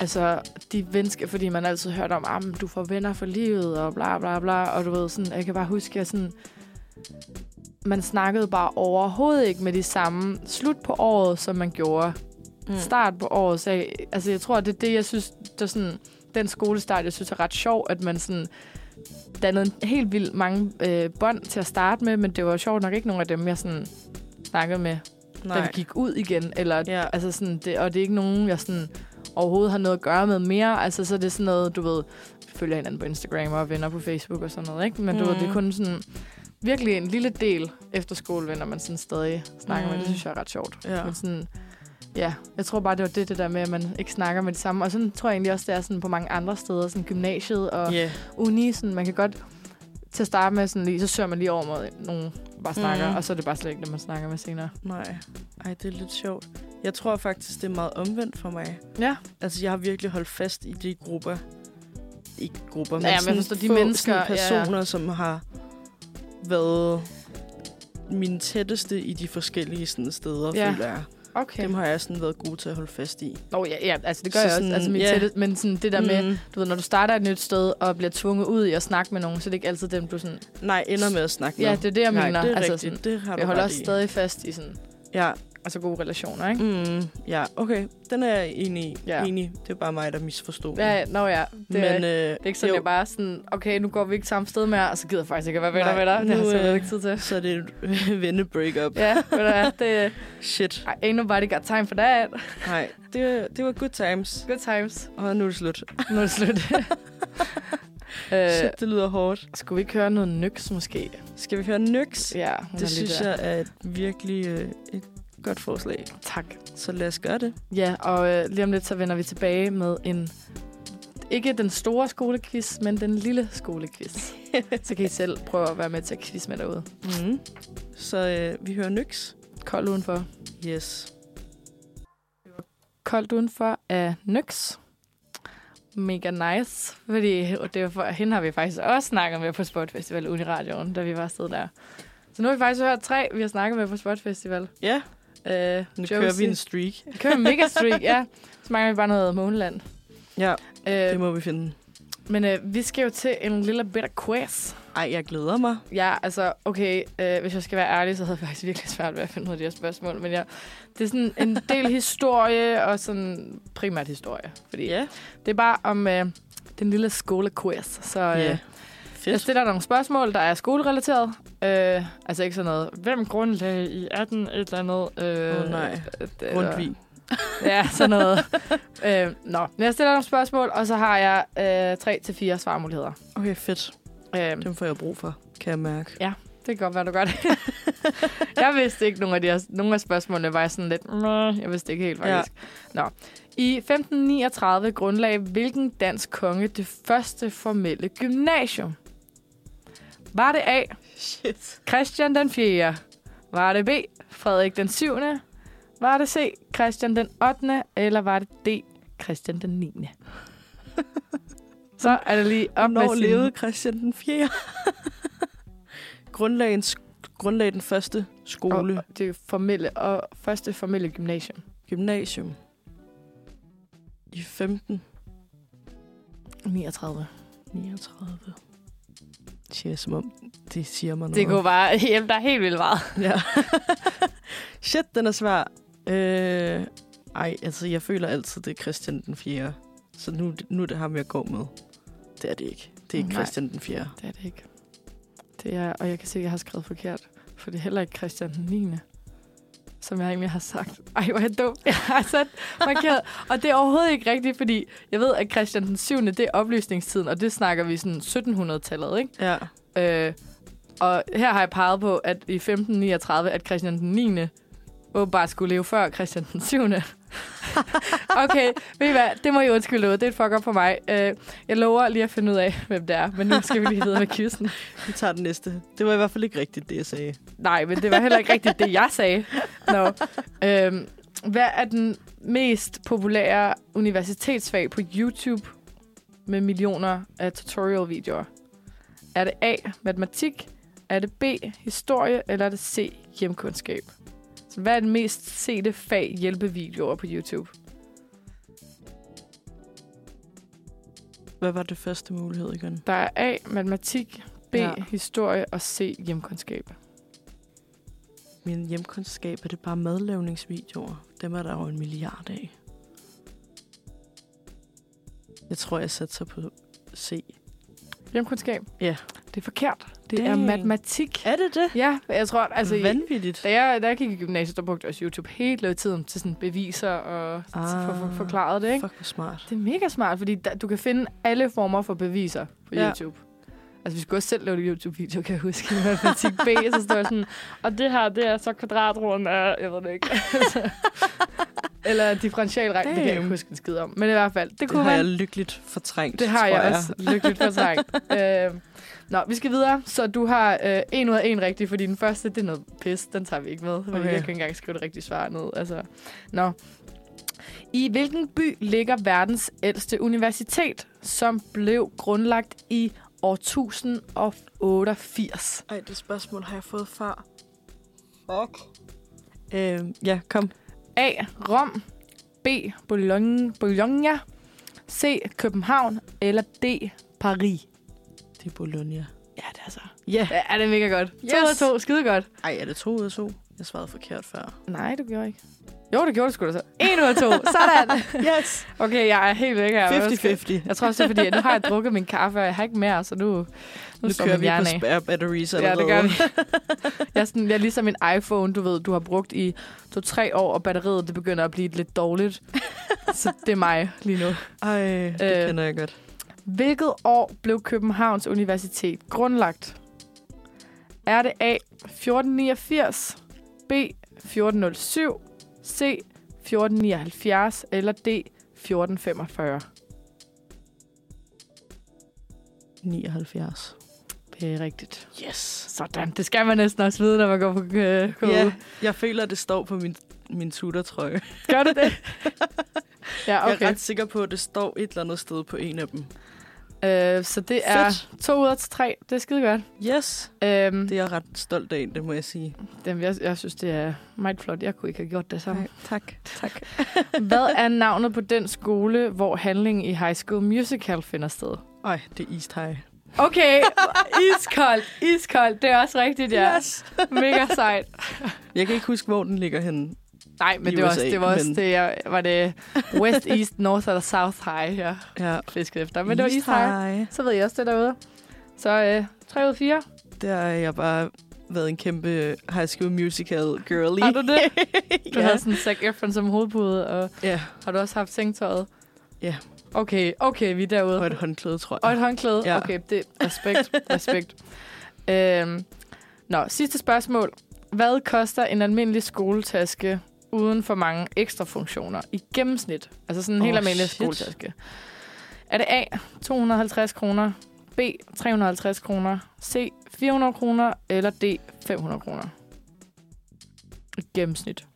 altså de venskaber, fordi man altid hørte om, at du får venner for livet, og bla bla bla, og du ved sådan, jeg kan bare huske, at sådan man snakkede bare overhovedet ikke med de samme slut på året, som man gjorde mm. start på året. Så jeg, altså, jeg tror, det er det, jeg synes, det er sådan, den skolestart, jeg synes er ret sjov, at man sådan dannede helt vildt mange øh, bånd til at starte med, men det var sjovt nok ikke nogen af dem, jeg sådan snakkede med, Nej. da vi gik ud igen. Eller, Ja. altså sådan, det, og det er ikke nogen, jeg sådan overhovedet har noget at gøre med mere. Altså, så er det sådan noget, du ved, følger hinanden på Instagram og venner på Facebook og sådan noget, ikke? Men mm. du ved, det er Mhm. kun sådan virkelig en lille del efter skolevenner, man sådan stadig snakker mm. med. Det Mhm. synes jeg er ret sjovt. Ja. Men sådan, ja, jeg tror bare, det var det, det der med, at man ikke snakker med de samme. Og sådan tror jeg egentlig også, det er sådan på mange andre steder, sådan gymnasiet og Ja. uni, sådan, man kan godt til at starte med, sådan lige, så søger man lige over mod nogen, bare snakker, Mhm. og så er det bare slet ikke, det man snakker med senere. Nej. Ej, det er lidt sjovt. Jeg tror faktisk, det er meget omvendt for mig. Ja, Altså, jeg har virkelig holdt fast i de grupper. Ikke grupper, men Ja, men sådan forstår, de få mennesker, sådan ja, ja. personer, som har været mine tætteste i de forskellige sådan, steder, ja. føler jeg. Okay. Dem har jeg sådan været god til at holde fast i. Nå, ja, ja, altså det gør Så jeg også. sådan, Altså, min ja. tætte, men sådan det der med, Mm. du ved, når du starter et nyt sted og bliver tvunget ud i at snakke med nogen, så er det ikke altid dem, du sådan... Nej, ender med at snakke Ja, med. det er det, jeg Nej, mener. det er altså, rigtigt. det har jeg holder også i. stadig fast i sådan, Ja, altså gode relationer, ikke? mm, ja, okay. Den er jeg enig i. Ja. Enig. Det er bare mig, der misforstod. Ja, ja, nå ja. Det, Men, er, øh, det er ikke sådan, jo, jeg bare sådan, okay, nu går vi ikke samme sted mere, og så gider jeg faktisk ikke at være venner med dig. Det har nu, jeg simpelthen øh, ikke tid til. Så er det et venne-breakup. Ja, ved du hvad, det Shit. I ain't nobody got time for that. Nej, det, det var good times. Good times. Og nu er det slut. Nu er det slut. øh, Shit, det lyder hårdt. skulle vi ikke høre noget nyks, måske? Skal vi høre Nyx? Ja, Det synes der. jeg er et virkelig øh, et godt forslag. Tak. Så lad os gøre det. Ja, og øh, lige om lidt, så vender vi tilbage med en... Ikke den store skolequiz, men den lille skolequiz. så kan I selv prøve at være med til at quiz med derude. Mm. Så øh, vi hører Nyx. Kold udenfor. Yes. Koldt udenfor af Nyx. Mega nice, fordi det er for, hende har vi faktisk også snakket med på Spot Festival Uniradioen, da vi var afsted der. Så nu har vi faktisk hørt tre, vi har snakket med på Spot Festival. Ja, Øh, nu Josie. kører vi en streak. Vi kører en mega streak, ja. Så mangler vi bare noget Måneland. Ja, Øh, det må vi finde. men øh, vi skal jo til en lille bitte quiz. Ej, jeg glæder mig. Ja, altså, okay, øh, hvis jeg skal være ærlig, så havde jeg faktisk virkelig svært ved at finde ud af de her spørgsmål. Men ja, det er sådan en del historie, og sådan primært historie. Fordi Ja, det er bare om øh, den lille skolequiz. Så øh, ja. jeg Fedt. stiller nogle spørgsmål, der er skolerelateret. Øh, altså ikke sådan noget, hvem grundlagde i 18 et eller andet? Øh, Åh, nej. øh, Grundtvig. Ja, sådan noget. øh, nå, men jeg stiller nogle spørgsmål, og så har jeg øh, tre til fire svarmuligheder. Okay, fedt. Øh, Dem får jeg brug for, kan jeg mærke. det kan godt være, du gør det. jeg vidste ikke, nogle af, de her, nogle af spørgsmålene var jeg sådan lidt... Jeg vidste ikke helt, faktisk. Ja. Nå. I 1539 grundlagde hvilken dansk konge det første formelle gymnasium? Var det A. Shit. Christian den 4. Var det B. Frederik den 7. Var det C. Christian den 8. Eller var det D. Christian den 9. Så er det lige op med Hvornår sin... levede Christian den 4. grundlag, en sk- grundlag den første skole. Og, det formelle, og første formelle gymnasium. Gymnasium. I 15. 39. 39. Siger som om, det siger mig noget. Det kunne bare... Der er helt vildt meget. Ja. Shit, den er svær. Øh, ej, altså, jeg føler altid, det er Christian den 4. Så nu, nu er det ham, jeg går med. Det er det ikke. Det er ikke Nej. Christian den 4. Det er det ikke. Det er, og jeg kan se, at jeg har skrevet forkert. For det er heller ikke Christian den 9. Som jeg egentlig har sagt. Ej, hvor er jeg dum. Jeg har sat markeret. Og det er overhovedet ikke rigtigt, fordi jeg ved, at Christian den 7. det er oplysningstiden, og det snakker vi sådan 1700-tallet, ikke? Ja. Øh, og her har jeg peget på, at i 1539, at Christian den 9. åbenbart skulle leve før Christian den 7. okay, ved I hvad? Det må I undskylde ud. Det er et fuck up for mig. Øh, jeg lover lige at finde ud af, hvem det er. Men nu skal vi lige videre med quizzen. Vi tager den næste. Det var i hvert fald ikke rigtigt, det jeg sagde. Nej, men det var heller ikke rigtigt det, jeg sagde. Nå. Øhm, hvad er den mest populære universitetsfag på YouTube med millioner af tutorial-videoer? Er det A, matematik? Er det B, historie? Eller er det C, hjemkundskab? Hvad er det mest sete fag hjælpevideoer på YouTube? Hvad var det første mulighed igen? Der er A, matematik, B, ja. historie og C, hjemkundskab. min hjemkundskab, er det bare madlavningsvideoer. Dem er der jo en milliard af. Jeg tror, jeg satser på C. Hjemkundskab? Ja. Det er forkert. Det er Dang. matematik. Er det det? Ja, jeg tror, altså... Vanvittigt. Da jeg, da jeg gik i gymnasiet, der brugte jeg også YouTube hele tiden til sådan beviser og ah. for, for, forklaret det, ikke? Fuck, hvor smart. Det er mega smart, fordi der, du kan finde alle former for beviser på Ja. YouTube. Altså, vi skulle også selv lave en YouTube-video, kan jeg huske, i matematik B, så står jeg sådan, og det her, det er så kvadratroden af, jeg ved det ikke. Eller differentialregn, det kan jeg ikke huske en skid om. Men i hvert fald, det Det kunne har man. jeg lykkeligt fortrængt, Det har tror jeg, også lykkeligt fortrængt. øh, nå, vi skal videre. Så du har øh, en ud af en rigtig, fordi den første, det er noget pis. Den tager vi ikke med, fordi Okay. jeg kan ikke engang skrive det rigtige svar ned. Altså, nå. I hvilken by ligger verdens ældste universitet, som blev grundlagt i år 1088? Ej, det spørgsmål har jeg fået før. Fuck. Øh, ja, kom. A. Rom. B. Bologna. Bologna. C. København. Eller D. Paris. Det er Bologna. Ja, det er så. Ja. Ja, er det mega godt. Yes. To ud af Yes. to. Skide godt. Ej, er det to ud af to? Jeg svarede forkert før. Nej, du gjorde ikke. Jo, det gjorde du sgu da så. En ud af to. Sådan. Yes. Okay, jeg er helt væk her. Jeg 50-50. Jeg tror også, det er fordi, at nu har jeg drukket min kaffe, og jeg har ikke mere, så nu, nu, Nu kører vi på af. spare batteries Ja, allerede. det gør vi. Jeg er, sådan, jeg er ligesom en iPhone, du ved, du har brugt i to-tre år, og batteriet det begynder at blive lidt dårligt. så det er mig lige nu. Ej, det Øh. kender jeg godt. Hvilket år blev Københavns Universitet grundlagt? Er det A. 1489, B. 1407, C. 1479 eller D. 1445? 79. Det er rigtigt. Yes. Sådan. Det skal man næsten også vide, når man går på øh, KU. Ja, jeg føler, at det står på min, min tutortrøje. Gør det det? ja, Okay. Jeg er ret sikker på, at det står et eller andet sted på en af dem. Øh, så det er Fedt. to ud af tre. Det er skide godt. Yes. Øhm, Det er jeg ret stolt af, det må jeg sige. det, jeg, jeg synes, det er meget flot. Jeg kunne ikke have gjort det samme. Nej, tak. tak. Hvad er navnet på den skole, hvor handlingen i High School Musical finder sted? Ej, det er East High. Okay, iskoldt, iskoldt. Det er også rigtigt, ja. Yes. Mega sejt. Jeg kan ikke huske, hvor den ligger henne. Nej, men det var også, det var, også men- det, jeg, var det West, East, North eller South High, jeg Ja. fiskede efter. Men det var East High. Så ved jeg også det derude. Så øh, 3 ud af 4. Der har jeg bare været en kæmpe High School Musical girly. Har du det? Du ja. havde sådan Zac Efron som hovedpude, og ja. har du også haft sengtøjet? Ja. Okay, okay, vi er derude. Og et håndklæde, tror Og jeg. et håndklæde? Ja. Okay, det respekt, respekt. Øhm, nå, sidste spørgsmål. Hvad koster en almindelig skoletaske uden for mange ekstra funktioner i gennemsnit? Altså sådan en helt Oh, almindelig shit. skoletaske. Er det A, 250 kroner, B, 350 kroner, C, 400 kroner, eller D, 500 kroner? I gennemsnit.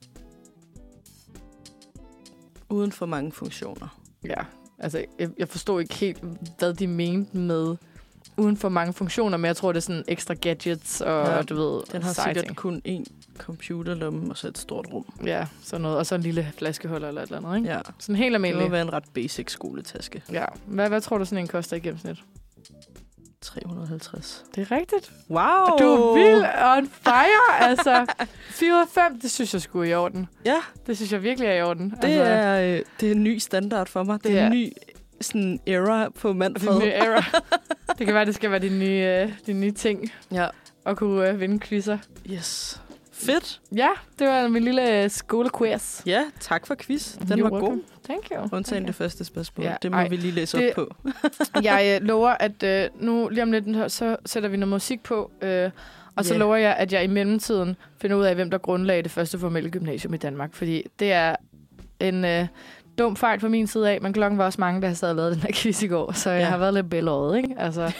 Uden for mange funktioner. Ja, altså jeg, jeg forstod ikke helt, hvad de mente med uden for mange funktioner, men jeg tror, det er sådan ekstra gadgets og Ja, du ved, Den har sikkert kun én computerlomme og så et stort rum. Ja, sådan noget. Og så en lille flaskeholder eller et eller andet, ikke? Ja, Sådan helt det må almindelig. være en ret basic skoletaske. Ja. Hvad, hvad tror du, sådan en koster i gennemsnit? 350. Det er rigtigt. Wow! Du er vild on fire, altså. 4 ud af 5, det synes jeg skulle er i orden. Ja, Det synes jeg virkelig er i orden. det, altså, er, øh, det er en ny standard for mig. Det er Ja. en ny sådan era på det, Manfred. er nye era. det kan være, det skal være din nye, øh, din nye ting Ja. at kunne øh, vinde quizzer. Yes. Fedt. Ja, det var min lille øh, skolequiz. Ja, tak for quiz. Den You're var welcome. god. Thank you. Undtagen Okay. det første spørgsmål. Ja, det må ej, vi lige læse det- op på. Jeg øh, lover, at øh, nu lige om lidt, så sætter vi noget musik på. Øh, og så lover jeg, at jeg i mellemtiden finder ud af, hvem der grundlagde det første formelle gymnasium i Danmark. Fordi det er en øh, dum fejl fra min side af, men klokken var også mange, der sad og lavet den her quiz i går. Så jeg Ja. har været lidt billåret, ikke? Altså,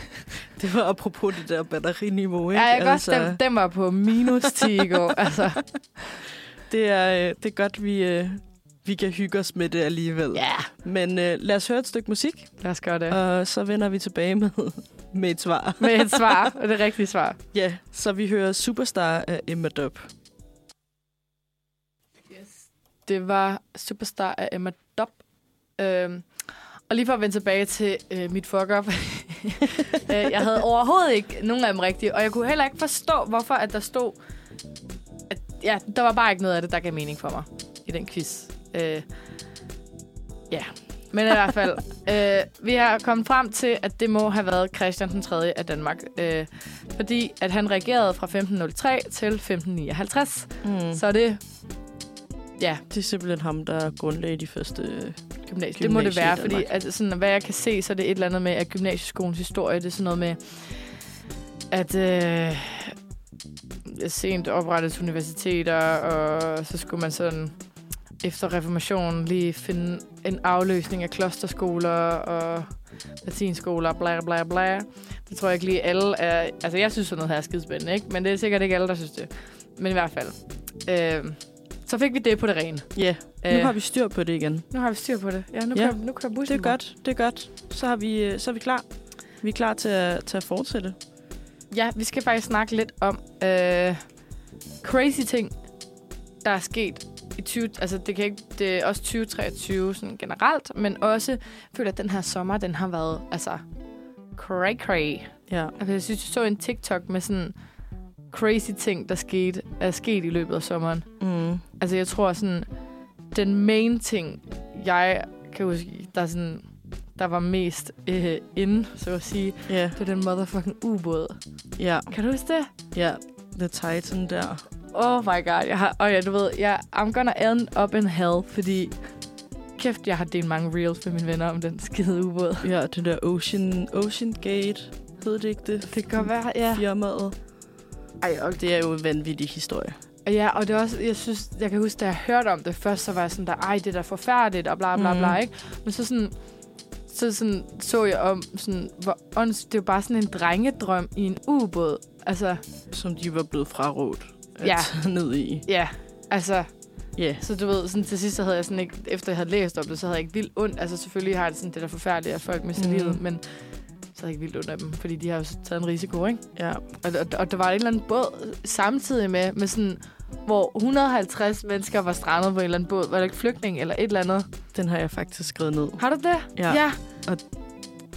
Det var apropos det der batteriniveau, ja, ikke? jeg kan altså... også, den, den var på minus 10 i går. Altså, det, er, øh, det er godt, vi, øh, vi kan hygge os med det alligevel. ja, Men øh, lad os høre et stykke musik, lad os gøre det. og så vender vi tilbage med, med et svar. Med et svar, og det rigtige svar. Ja, så vi hører Superstar af Emma Dobb. Det var Superstar af Emma Dobb. Øhm, og lige for at vende tilbage til øh, mit fuck-up. øh, jeg havde overhovedet ikke nogen af dem rigtige, og jeg kunne heller ikke forstå, hvorfor at der stod ja, der var bare ikke noget af det, der gav mening for mig i den quiz. Øh, ja, men i hvert fald, øh, vi har kommet frem til, at det må have været Christian den 3. af Danmark. Øh, fordi at han regerede fra 1503 til 1559. Mm. Så det, ja, Det er simpelthen ham, der grundlagde de første... øh, gymnasiet. Det må det være, fordi at, sådan, hvad jeg kan se, så er det et eller andet med, at gymnasieskolens historie, det er sådan noget med, at øh, sent oprettes universiteter, og så skulle man sådan efter reformationen lige finde en afløsning af klosterskoler og latinskoler, bla bla bla. Det tror jeg ikke lige alle er... Altså, jeg synes sådan noget her er skidespændende, ikke? Men det er sikkert ikke alle, der synes det. Men i hvert fald. Øh, så fik vi det på det rene. Ja, nu Øh, har vi styr på det igen. nu har vi styr på det. Ja, nu, Ja. Kører, nu kører bussen. Det er godt, det er godt. Så, har vi, øh, så er vi klar. Vi er klar til at, til at fortsætte. Ja, vi skal faktisk snakke lidt om øh, crazy ting, der er sket i 20... Altså, det, kan ikke, det er også 2023 sådan generelt, men også jeg føler, at den her sommer, den har været altså cray cray. Ja. Altså, jeg synes, jeg så en TikTok med sådan crazy ting, der skete, er sket i løbet af sommeren. Mm. Altså, jeg tror sådan, den main ting, jeg kan huske, der, er sådan, der var mest øh, inde, så at sige, Ja, det var den motherfucking ubåd. ja, Kan du huske det? ja. The Titan der. Oh my god. Jeg har, og ja, du ved, jeg, I'm gonna end up in hell, fordi kæft, jeg har delt mange reels med mine venner om den skide ubåd. Ja, det der Ocean, Ocean Gate. Hed det ikke det? Det kan godt være, ja. Firmaet. Ej, og det er jo en vanvittig historie. Ja, og det er også, jeg synes, jeg kan huske, da jeg hørte om det først, så var jeg sådan der, ej, det er da forfærdeligt, og bla bla bla, Mhm. ikke? Men så sådan, så sådan, så jeg om, sådan, hvor ånds, det jo bare sådan en drengedrøm i en ubåd. Altså, Som de var blevet frarådt at Ja. ned i. ja, altså, Ja. Så du ved, sådan, til sidst så havde jeg sådan ikke, efter jeg havde læst om det, så havde jeg ikke vildt ondt. Altså selvfølgelig har jeg det sådan, det der forfærdeligt, at folk mister mm. livet, men ikke vildt af dem, fordi de har jo taget en risiko, ikke? Ja. Og, og, og der var en eller anden båd samtidig med, med sådan, hvor 150 mennesker var strandet på en eller anden båd. Var det ikke flygtning eller et eller andet? Den har jeg faktisk skrevet ned. Har du det? Ja. ja.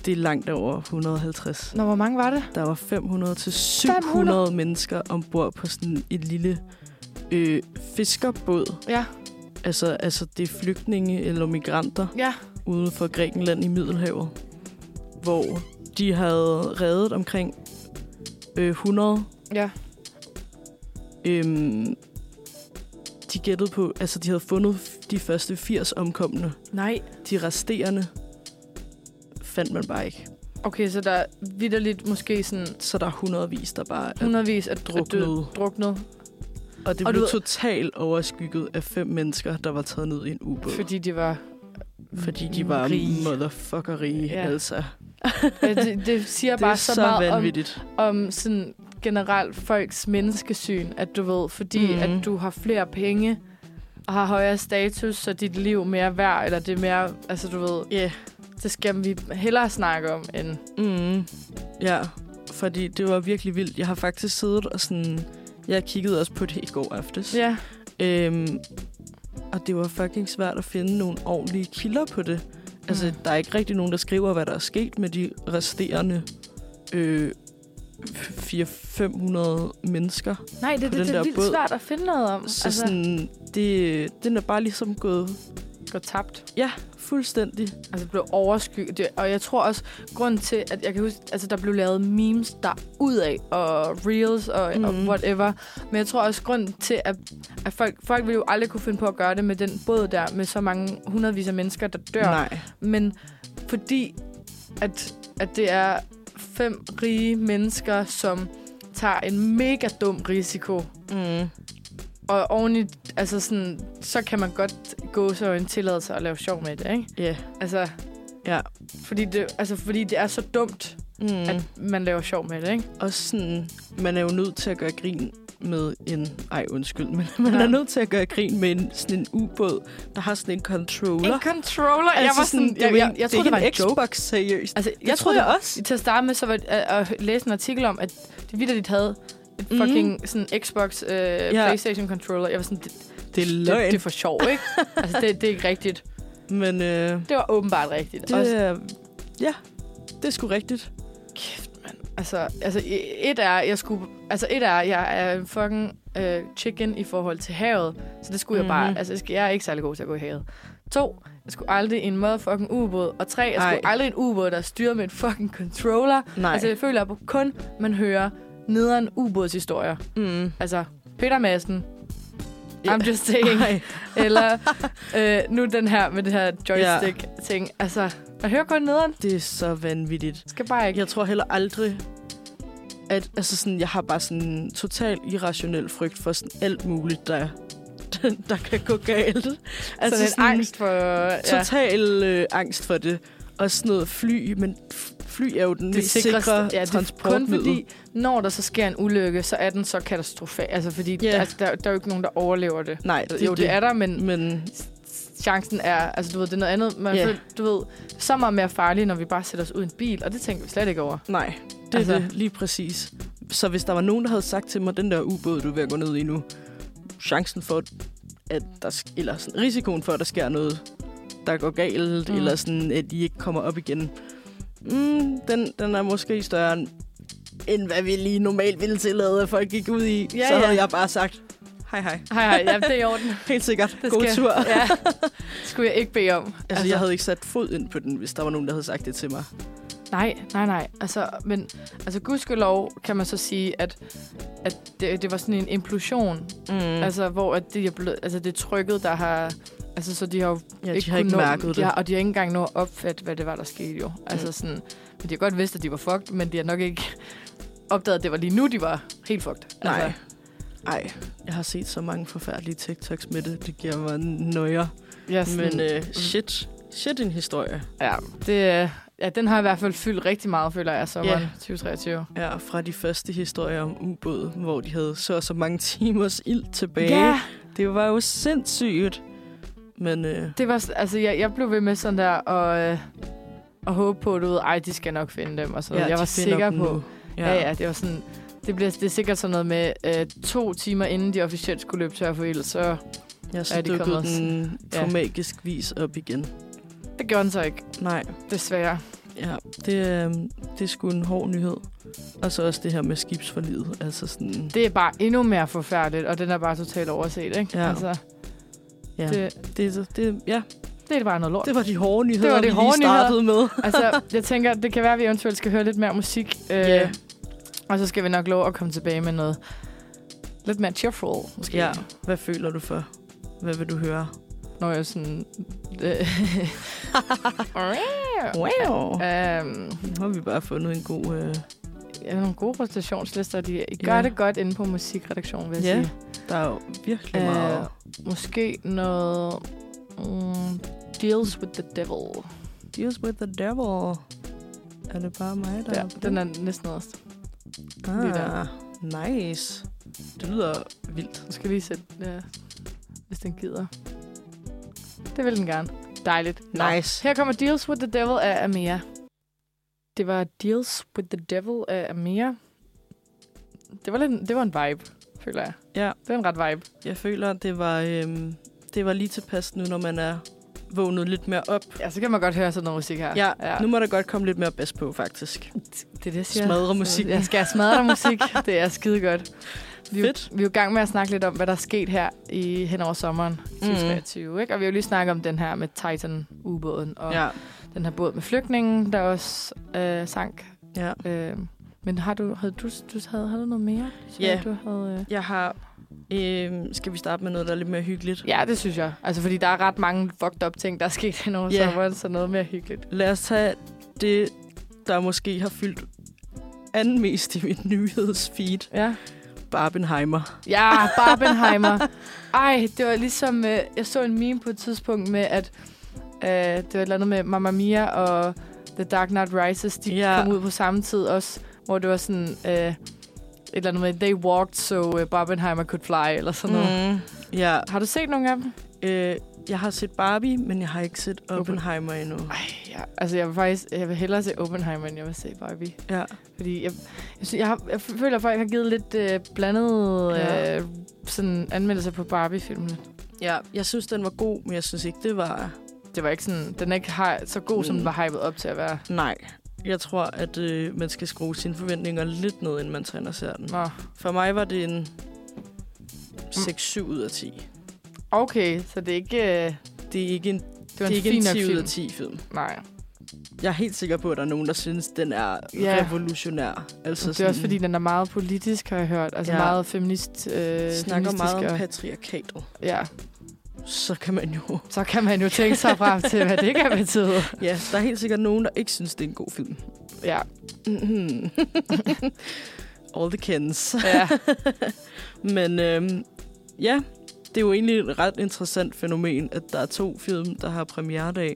Det er langt over 150. Nå, hvor mange var det? Der var 500 til 700 500? mennesker ombord på sådan et lille øh, fiskerbåd. Ja, Altså, altså, det er flygtninge eller migranter ja. ude for Grækenland i Middelhavet, hvor de havde reddet omkring øh, 100. Ja. Øhm, de gættede på, altså de havde fundet de første 80 omkomne. Nej. De resterende fandt man bare ikke. Okay, så der er vidderligt måske sådan Så der er hundredvis, der bare er hundredvis af druknet. druknet. Og det Og blev ved- totalt overskygget af fem mennesker, der var taget ned i en ubåd. fordi de var fordi de var rige. motherfucker rige, ja. altså. Ja, det, det siger Det bare så, så meget om, vanvittigt. om sådan generelt folks menneskesyn, at du ved, fordi Mhm. mm. at du har flere penge og har højere status, så dit liv mere værd, eller det er mere, altså du ved, Ja. Yeah. det skal vi hellere snakke om, end... Mm. Ja, fordi det var virkelig vildt. Jeg har faktisk siddet og sådan... Jeg kiggede også på det i går aftes. Ja, Øhm, og det var fucking svært at finde nogle ordentlige kilder på det. Altså, Mm. der er ikke rigtig nogen, der skriver, hvad der er sket med de resterende øh, 400-500 mennesker. nej, det, det, den det er der vildt båd. svært at finde noget om. Så altså, sådan, det, den er bare ligesom gået går tabt. Ja, fuldstændig. Altså blev overskygget. Det, og jeg tror også, grund til, at jeg kan huske, altså der blev lavet memes der ud af, og reels og, mm. og Mhm. whatever. Men jeg tror også, grund til, at, at folk, folk ville jo aldrig kunne finde på at gøre det med den båd der, med så mange hundredvis af mennesker, der dør. Nej. Men fordi, at, at det er fem rige mennesker, som tager en mega dum risiko, Mm. Og oveni, altså sådan, så kan man godt gå så en tilladelse og lave sjov med det, ikke? Ja. Altså, Ja. fordi det, altså, fordi det er så dumt, Mm. at man laver sjov med det, ikke? Og sådan, man er jo nødt til at gøre grin med en... Ej, undskyld, men man Ja. er nødt til at gøre grin med en, sådan en ubåd, der har sådan en controller. En controller? Altså, jeg var sådan, det er jeg, jeg, jeg det er troede, det var en joke. Xbox, seriøst. Altså, Det troede jeg også. Til at starte med, så var at, at læse en artikel om, at de vidderligt havde Mhm. fucking sådan Xbox, øh, Playstation controller. Jeg var sådan, det, Det er det, løgn. det er for sjov, ikke? altså, det, det er ikke rigtigt. Men øh, Det var åbenbart rigtigt. det Også. Ja, det er sgu rigtigt. kæft, mand. Altså, altså, et er, jeg skulle, altså et er, jeg er en fucking øh, chicken i forhold til havet. Så det skulle mm-hmm. jeg bare, Mhm. altså jeg er ikke særlig god til at gå i havet. To, jeg skulle aldrig i en motherfucking ubåd. Og tre, jeg skulle Ej. aldrig i en ubåd, der er styret med en fucking controller. Nej. Altså jeg føler at kun, man hører nederen ubådshistorier. mm. Altså, Peter Madsen, Ja. I'm just saying. Ej. Eller øh, nu den her med det her joystick-ting. Altså, man hører kun nederen. Det er så vanvittigt. Skal bare ikke. Jeg tror heller aldrig, at altså sådan, jeg har bare sådan en total irrationel frygt for sådan alt muligt, der, der kan gå galt. Altså, sådan en angst for... Ja. Total øh, angst for det. Og sådan noget fly, men fly er jo den mest sikre ja, det er kun transportmiddel. fordi, når der så sker en ulykke, så er den så katastrofal. Altså, fordi Ja. yeah. altså, der, der er jo ikke nogen, der overlever det. Nej, det, jo, det er der, men Men chancen er... Altså, du ved, det er noget andet. Man Ja. yeah. du ved, det så meget mere farligt, når vi bare sætter os ud i en bil, og det tænker vi slet ikke over. nej, det Altså- er det lige præcis. Så hvis der var nogen, der havde sagt til mig, den der ubåd, du er ved at gå ned i nu, chancen for, at der, eller sådan, risikoen for, at der sker noget, der går galt, Mm. eller sådan, at de ikke kommer op igen, mm, den, den er måske større end, hvad vi lige normalt ville tillade, at folk gik ud i. Ja, så ja. havde jeg bare sagt, hej hej, Hej, hej. Ja, det er i orden. helt sikkert, Det god skal- tur. Ja. skulle jeg ikke bede om. Altså, altså, jeg havde ikke sat fod ind på den, hvis der var nogen, der havde sagt det til mig. Nej, nej, nej. Altså, men altså, gudskelov kan man så sige, at, at det, det var sådan en implosion. Mm. Altså, hvor at det, er blevet, altså, det trykket, der har... Altså, så de har jo ja, ikke de har ikke nå- mærket de det. har, og de har ikke engang nået at opfatte, hvad det var, der skete jo. Altså sådan... Men de har godt vidst, at de var fucked, men de har nok ikke opdaget, at det var lige nu, de var helt fucked. Nej. Altså, Ej, jeg har set så mange forfærdelige TikToks med det. Det giver mig nøjer. ja, sådan, Men øh, shit, shit en historie. ja, det, øh, ja, den har i hvert fald fyldt rigtig meget, føler jeg, sommeren Ja. 2023. Ja, fra de første historier om ubåd, hvor de havde så og så mange timers ild tilbage. Ja, Det var jo sindssygt. Men øh, det var, altså, jeg, jeg blev ved med sådan der, og, øh, og håbe på, du ved, ej, de skal nok finde dem, og så. ja, Ja, jeg var sikker på, ja. ja, ja, det var sådan, det, bliver, det er sikkert sådan noget med øh, to timer inden de officielt skulle løbe tør for ild, så Jeg så Ja, de dukkede den ja. på magisk vis op igen. det gjorde den så ikke, Nej, desværre. ja, det, øh, det er sgu en hård nyhed. Og så også det her med skibsforlidet. Altså sådan, Det er bare endnu mere forfærdeligt, og den er bare totalt overset, ikke? Ja. Altså, ja, det, det, det, ja, det er bare noget lort. det var de hårde nyheder, Det var de vi lige hårde nyheder. startede med. altså, jeg tænker, det kan være, at vi eventuelt skal høre lidt mere musik. Øh, Ja. Og så skal vi nok lov at komme tilbage med noget lidt mere cheerful, måske. Ja, hvad føler du for? Hvad vil du høre? Når jeg sådan... Øh, Wow. øhm, Nu har vi bare fundet en god... Øh, ja, nogle gode rotationslister. De I gør Ja. det godt inde på musikredaktionen, vil jeg Ja. sige. der er jo virkelig Øh, meget... Måske noget... Um, Deals with the Devil. Deals with the devil. Er det bare mig, der Ja, er den er næsten nederst. lige der. Ah, nice. Det lyder vildt. Jeg skal lige sætte, ja, hvis den gider. Det vil den gerne. Dejligt. Nå. Nice. Her kommer Deals with the Devil af Amia. Det var Deals with the Devil af Amia. Det var, lidt, det var en vibe, føler jeg. Ja, Det var en ret vibe. jeg føler, det var, øhm, det var lige tilpas nu, når man er vågnet lidt mere op. Ja, så kan man godt høre sådan noget musik her. Ja, ja. nu må der godt komme lidt mere bas på, faktisk. det er det, jeg siger. Smadre musikken. Jeg skal smadre musik. det er skide godt. Vi er, jo- Fedt. vi er jo i gang med at snakke lidt om, hvad der er sket her i hen over sommeren 2023. Mm. Ikke? Og vi har jo lige snakket om den her med Titan-ubåden, og Ja, den her båd med flygtningen, der også øh, sank. ja. Øh, men har du, havde du, du havde, havde du noget mere? Ja. Du havde, øh... Jeg har... Øhm, skal vi starte med noget, der er lidt mere hyggeligt? Ja, det synes jeg. Altså, fordi der er ret mange fucked up ting, der er sket hen over Ja. sommeren, så noget mere hyggeligt. Lad os tage det, der måske har fyldt anden mest i mit nyhedsfeed. Ja. Barbenheimer. Ja, Barbenheimer. Ej, det var ligesom... Øh, jeg så en meme på et tidspunkt med, at øh, det var et eller andet med Mamma Mia og The Dark Knight Rises. De Ja. kom ud på samme tid også, hvor det var sådan... Øh, et eller andet med, they walked, so uh, Barbenheimer could fly, eller sådan noget. Mm, ja, Har du set nogle af dem? øh, jeg har set Barbie, men jeg har ikke set Oppen- Oppenheimer endnu. Ej, ja. Altså, jeg vil faktisk jeg vil hellere se Oppenheimer, end jeg vil se Barbie. Ja. Fordi jeg, jeg, jeg, har, jeg føler, at folk har givet lidt øh, blandet Ja. øh, sådan anmeldelser på Barbie-filmene. ja, jeg synes, den var god, men jeg synes ikke, det var... Det var ikke sådan, den er ikke har, så god, som Mm. den var hypet op til at være. Nej. Jeg tror, at øh, man skal skrue sine forventninger lidt ned, inden man og ser den. Nå. For mig var det en 6-7 ud af 10. Okay, så det er ikke... øh, Det er ikke en, Det det var er en ikke fin en nok 10 ud film. af 10 film. Nej. Jeg er helt sikker på, at der er nogen, der synes, den er Ja. revolutionær. Altså Det er også fordi, den er meget politisk, har jeg hørt. Altså Ja. meget feminist, øh, snakker meget om patriarkatet. Ja, Så kan man jo... så kan man jo tænke sig frem til, hvad det kan betyde. Ja, der er helt sikkert nogen, der ikke synes, det er en god film. Ja, Mhm. All the Kens. ja. Men øhm, ja, det er jo egentlig et ret interessant fænomen, at der er to film, der har premieredag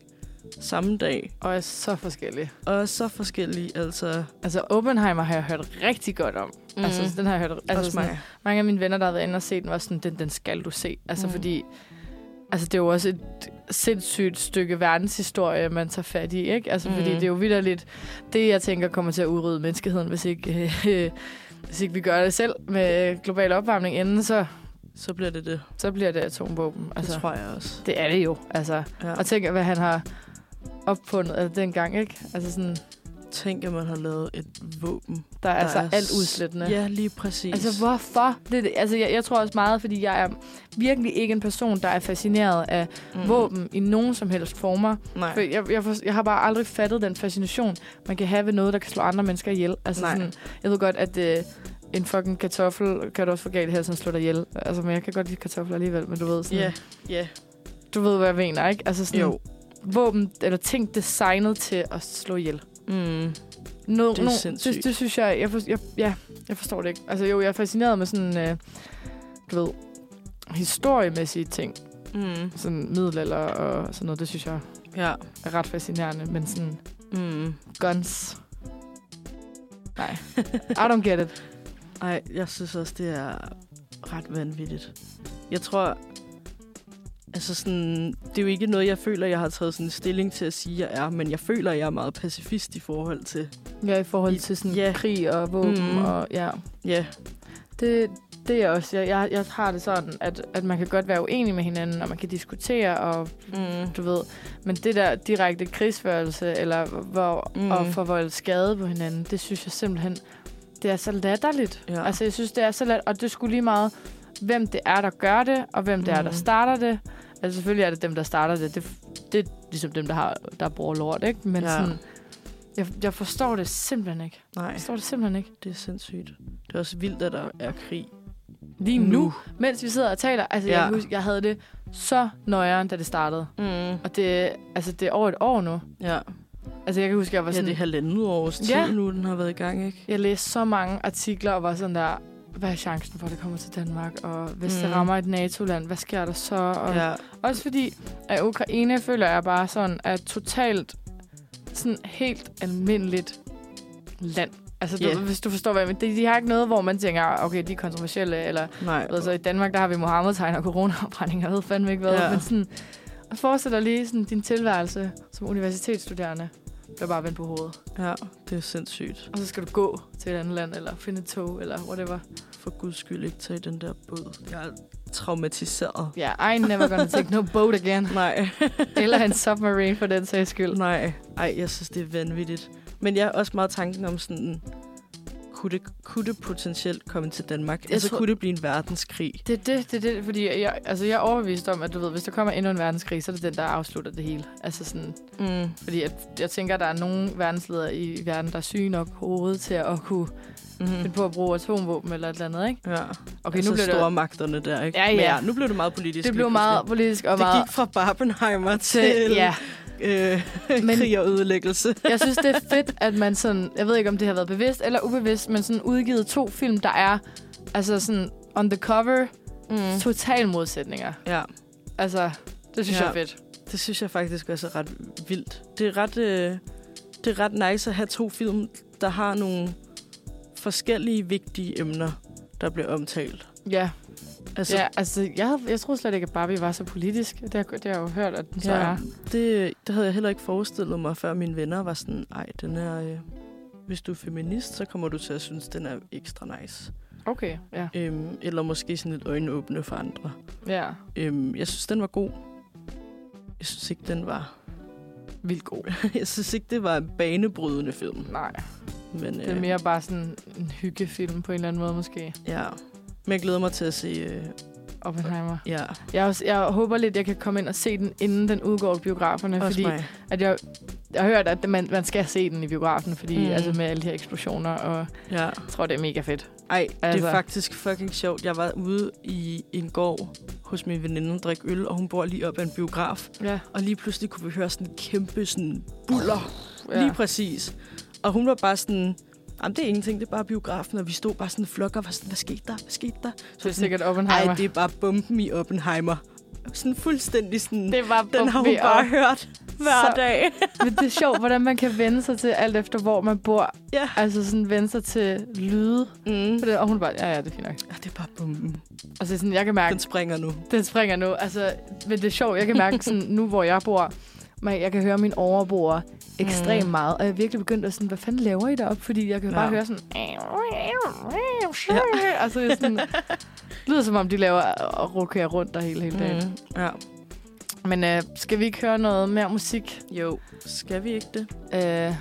samme dag, og er så forskellige. og er så forskellige. Altså, Altså, Oppenheimer har jeg hørt rigtig godt om. Mm. Altså, den har jeg hørt... Altså, også sådan, mig. mange af mine venner, der har været inde og set den, var sådan, den, den skal du se. Altså, Mm. fordi... Altså, det er jo også et sindssygt stykke verdenshistorie, man tager fat i, ikke? Altså, mm. fordi Mm. det er jo vidderligt det, jeg tænker kommer til at udrydde menneskeheden, hvis ikke, øh, hvis ikke vi gør det selv med global opvarmning inden, så, Så bliver det det. så bliver det atomvåben. Altså, det tror jeg også. det er det jo, altså. Ja. Og tænk, hvad han har opfundet altså, dengang, ikke? Altså sådan, Tænk, at man har lavet et våben. der er der altså er alt udslættende. Ja, lige præcis. Altså, hvorfor? Det, det- altså, jeg, jeg tror også meget, fordi jeg er virkelig ikke en person, der er fascineret af mm. våben i nogen som helst former. Nej. For jeg, jeg, jeg har bare aldrig fattet den fascination, man kan have ved noget, der kan slå andre mennesker ihjel. Altså, Nej. sådan, jeg ved godt, at øh, en fucking kartoffel kan du også få galt her, som slår dig ihjel. Altså, men jeg kan godt lide kartofler alligevel, men du ved sådan... Ja, ja. Du ved, hvad jeg mener, ikke? Altså sådan Jo. våben, eller ting designet til at slå ihjel. Mm. No, Det er no, sindssygt. det, det synes jeg, jeg, for, jeg, ja, jeg forstår det ikke. Altså jo, jeg er fascineret med sådan, øh, du ved, historiemæssige ting. Mm. Sådan middelalder og sådan noget, det synes jeg Ja. er ret fascinerende. Men sådan Mm. guns, nej, I don't get it. Ej, jeg synes også, det er ret vanvittigt. Jeg tror, altså sådan, det er jo ikke noget, jeg føler, jeg har taget sådan en stilling til at sige, jeg er, men jeg føler, jeg er meget pacifist i forhold til, Ja, i forhold I- til sådan ja. krig og våben Mhm. og ja. ja, Det, det er også, jeg, jeg, jeg har det sådan, at, at man kan godt være uenig med hinanden, og man kan diskutere, og mm. du ved, men det der direkte krigsførelse, eller hvor, Mm. mm. og forvolde skade på hinanden, det synes jeg simpelthen, det er så latterligt. Ja. Altså, jeg synes, det er så let, og det skulle lige meget, hvem det er, der gør det, og hvem det er, der Mhm. starter det. Altså, selvfølgelig er det dem, der starter det. Det, det er ligesom dem, der, har, der bruger lort, ikke? Men Ja. sådan, jeg, jeg forstår det simpelthen ikke. nej, Jeg forstår det simpelthen ikke. det er sindssygt. Det er også vildt, at der er krig Lige nu, mens vi sidder og taler, altså, Ja. jeg, kan huske, jeg havde det så nøjeren, da det startede. Mm. Og det, altså, det er over et år nu. Ja. Altså, jeg kan huske, jeg var ja, sådan... det er halvandet års tid Ja. nu, den har været i gang, ikke? Jeg læste så mange artikler og var sådan der, hvad er chancen for, at det kommer til Danmark? Og hvis mm. det Mm. rammer et NATO-land, hvad sker der så? Og Ja. Også fordi, at Ukraine føler jeg bare sådan, er totalt sådan helt almindeligt land. Altså, du, Ja. hvis du forstår, hvad jeg mener. De, de har ikke noget, hvor man tænker, okay, de er kontroversielle, eller Nej. ved, så i Danmark, der har vi Mohammed-tegn og corona-afbrænding, jeg ved fandme ikke hvad. Ja. Ja. Men sådan, og forestil dig lige sådan, din tilværelse som universitetsstuderende, bliver bare vendt på hovedet. Ja, det er sindssygt. Og så skal du gå til et andet land, eller finde et tog, eller whatever. For guds skyld ikke tage den der båd. Jeg er traumatiseret. Ja, yeah, I never gonna take no boat again. Nej. eller en submarine for den sags skyld. Nej. Ej, jeg synes, det er vanvittigt. Men jeg har også meget tanken om sådan... Kunne det, kunne det potentielt komme til Danmark? Jeg altså, tror- kunne det blive en verdenskrig? Det er det, det, det, fordi jeg, altså jeg er overbevist om, at du ved, hvis der kommer endnu en verdenskrig, så er det den, der afslutter det hele. Altså sådan, Mm. fordi at, jeg tænker, at der er nogle verdensledere i verden, der er syge nok på hovedet til at kunne Mm. finde på at bruge atomvåben eller et eller andet, ikke? Ja. Okay, altså nu bliver store det, magterne der, ikke? Ja, Men ja. nu blev det meget politisk. det blev meget politisk og Det meget... gik fra Barbenheimer til, til, ja, øh, Men- krig og ødelæggelse. jeg synes, det er fedt, at man sådan... Jeg ved ikke, om det har været bevidst eller ubevidst, men sådan udgivet to film, der er altså sådan on the cover, Mm. total modsætninger. Ja, Altså, det synes Ja. jeg er fedt. det synes jeg faktisk også er ret vildt. Det er ret, øh, det er ret nice at have to film, der har nogle forskellige vigtige emner, der bliver omtalt. Ja, Altså, ja altså, jeg, jeg troede slet ikke, at Barbie var så politisk. Det har, det har jeg jo hørt, at den så ja, er. det, det havde jeg heller ikke forestillet mig, før mine venner var sådan, ej, den er... Øh, hvis du er feminist, så kommer du til at synes, den er ekstra nice. Okay, ja. Øhm, eller måske sådan lidt øjenåbne for andre. Ja. Øhm, jeg synes, den var god. Jeg synes ikke, den var vildt god. Jeg synes ikke, det var en banebrydende film. Nej, Men, det er øh, mere bare sådan en hyggefilm på en eller anden måde måske. Ja. Men jeg glæder mig til at se... Øh, Oppenheimer. ja, Jeg, også, jeg håber lidt, jeg kan komme ind og se den, inden den udgår i biograferne. også fordi mig. at jeg, jeg har hørt, at man, man skal se den i biografen, fordi Mm. altså med alle de her eksplosioner, og Ja. jeg tror, det er mega fedt. Ej, altså. det Altså. er faktisk fucking sjovt. Jeg var ude i en gård hos min veninde og drikke øl, og hun bor lige op ad en biograf. Ja. Og lige pludselig kunne vi høre sådan en kæmpe sådan buller. ja. Lige præcis. Og hun var bare sådan, Jamen, det er ingenting, det er bare biografen, og vi stod bare sådan en flok og var sådan, hvad skete der? Hvad skete der? Så det er sikkert Oppenheimer. Ej, det er bare bomben i Oppenheimer. Sådan fuldstændig sådan, det var den har hun bare at- hørt hver Så- dag. Men det er sjovt, hvordan man kan vende sig til alt efter, hvor man bor. Ja. Altså sådan vende sig til lyde. Mm. For det, og hun bare, ja, ja, det er fint nok. Ja, det er bare bomben. Og så sådan, jeg kan mærke, Den springer nu. den springer nu. Altså, men det er sjovt, jeg kan mærke sådan, nu hvor jeg bor, men jeg kan høre mine overboer ekstremt Mm. meget. Og jeg er virkelig begyndt at sådan, hvad fanden laver I deroppe? Fordi jeg kan Ja. bare høre sådan... Ja. Altså, det er sådan, det lyder som om, de laver og rokerer rundt der hele, hele dagen. Mm. Ja. Men øh, skal vi ikke høre noget mere musik? Jo, skal vi ikke det? Øh,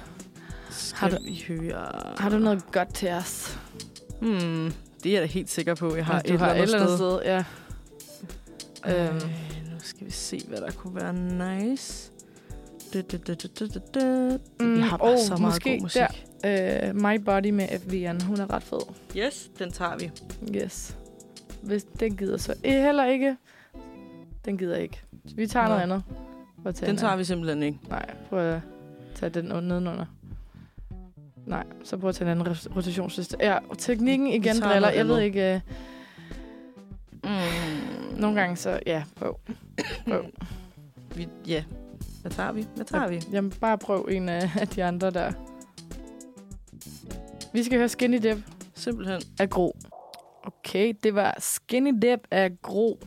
Skal Har du- vi høre... har du noget godt til os? Hmm, det er jeg da helt sikker på, jeg har et du har et eller andet sted. sted, ja. Øhm. Øhm. nu skal vi se, hvad der kunne være nice. Mm, vi har bare oh, så meget måske god musik. der. Øh, My Body med FVN, hun er ret fed. Yes, den tager vi. Yes. Hvis den gider så eh, heller ikke. Den gider ikke. Vi tager Nå. noget andet. Prøv at tage Den tager vi simpelthen ikke. Nej, prøv at tage den un- nedenunder. Nej, så prøv at tage en anden ro- rotationsliste. Ja, og teknikken igen tager driller. Jeg ved ikke... Øh, Mm. nogle gange så... Ja, prøv. prøv. Vi, ja, hvad tager vi? Hvad tager vi? Jamen, bare prøv en af, de andre der. Vi skal høre Skinny Dip Simpelthen. af Gro. Okay, det var Skinny Dip af Gro.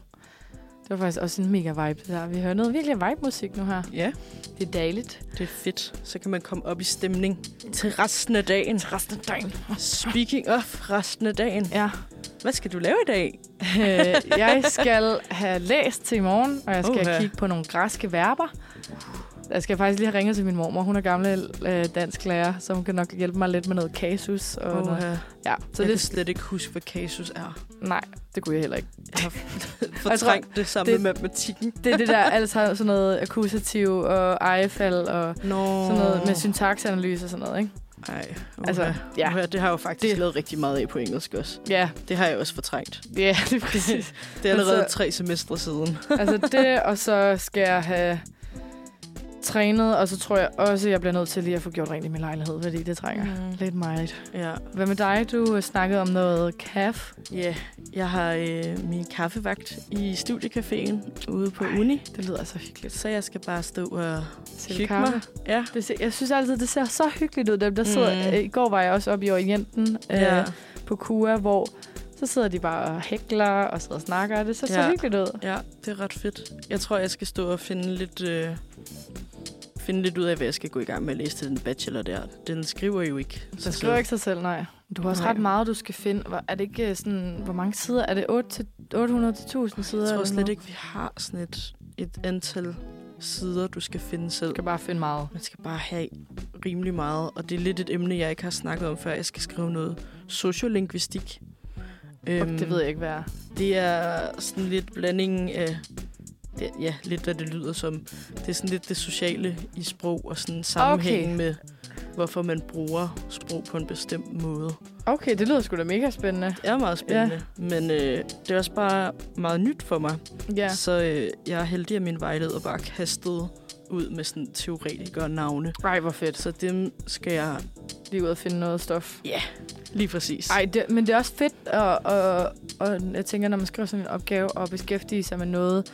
Det var faktisk også en mega vibe der. Vi hører noget virkelig vibe-musik nu her. Ja, Det er dejligt. det er fedt. Så kan man komme op i stemning til resten af dagen. Til resten af dagen. Speaking of resten af dagen. Ja. Hvad skal du lave i dag? Øh, jeg skal have læst til i morgen, og jeg skal Uha. kigge på nogle græske verber. Jeg skal faktisk lige have ringet til min mormor. Hun er gammel øh, dansk lærer, så hun kan nok hjælpe mig lidt med noget kasus. Og Oh, noget. ja. Ja, Så jeg kan det, slet ikke huske, hvad kasus er. nej, det kunne jeg heller ikke. Jeg har fortrængt det sammen det- med matematikken. Det er det der, alt har sådan noget akkusativ og ejefald og Nå. sådan noget med syntaksanalyse og sådan noget, ikke? Ej, uh, Altså, ja. Uh, det har jeg jo faktisk Det- lavet rigtig meget af på engelsk også. Ja, Det har jeg også fortrængt. ja, det er præcis. Det er allerede Altså- tre semestre siden. altså det, og så skal jeg have trænet, og så tror jeg også, at jeg bliver nødt til lige at få gjort rent i min lejlighed, fordi det trænger mm. Lidt meget. Ja, Hvad med dig? Du snakkede om noget kaf. yeah. jeg har øh, min kaffevagt i studiecaféen ude på Ej. uni. Det lyder så hyggeligt. Så jeg skal bare stå og hygge kaffe. mig. Ja. Det ser, jeg synes altid, det ser så hyggeligt ud. Dem, der sidder, Mm. I går var jeg også oppe i Orienten øh, ja. på KUA, hvor så sidder de bare og hækler og sidder og snakker. og Det ser så Ja. hyggeligt ud. Ja, det er ret fedt. Jeg tror, jeg skal stå og finde lidt, øh, finde lidt ud af, hvad jeg skal gå i gang med at læse til den bachelor der. Den skriver jo ikke. Så skriver ikke sig selv, nej. Du har også Nej. ret meget, du skal finde. Er det ikke øh, sådan, hvor mange sider? Er det 8 til 800 til 1000 sider? Jeg tror slet noget? ikke, vi har sådan et, et antal sider, du skal finde selv. Du skal bare finde meget. Man skal bare have rimelig meget, og det er lidt et emne, jeg ikke har snakket om før. Jeg skal skrive noget sociolingvistik. Øhm, det ved jeg ikke, hvad er. Det er sådan lidt blandingen af, det, ja, lidt hvad det lyder som. Det er sådan lidt det sociale i sprog, og sådan sammenhængen Okay. med, hvorfor man bruger sprog på en bestemt måde. Okay, det lyder sgu da mega spændende. Det er meget spændende, ja. men øh, det er også bare meget nyt for mig. Ja. Så øh, jeg er heldig, at min vejleder bare kastede ud med sådan teoretikere navne. Ej, hvor fedt. Så dem skal jeg Lige ud og finde noget stof. lige præcis. Ej, det, men det er også fedt, og, og, og jeg tænker, når man skriver sådan en opgave og beskæftige sig med noget,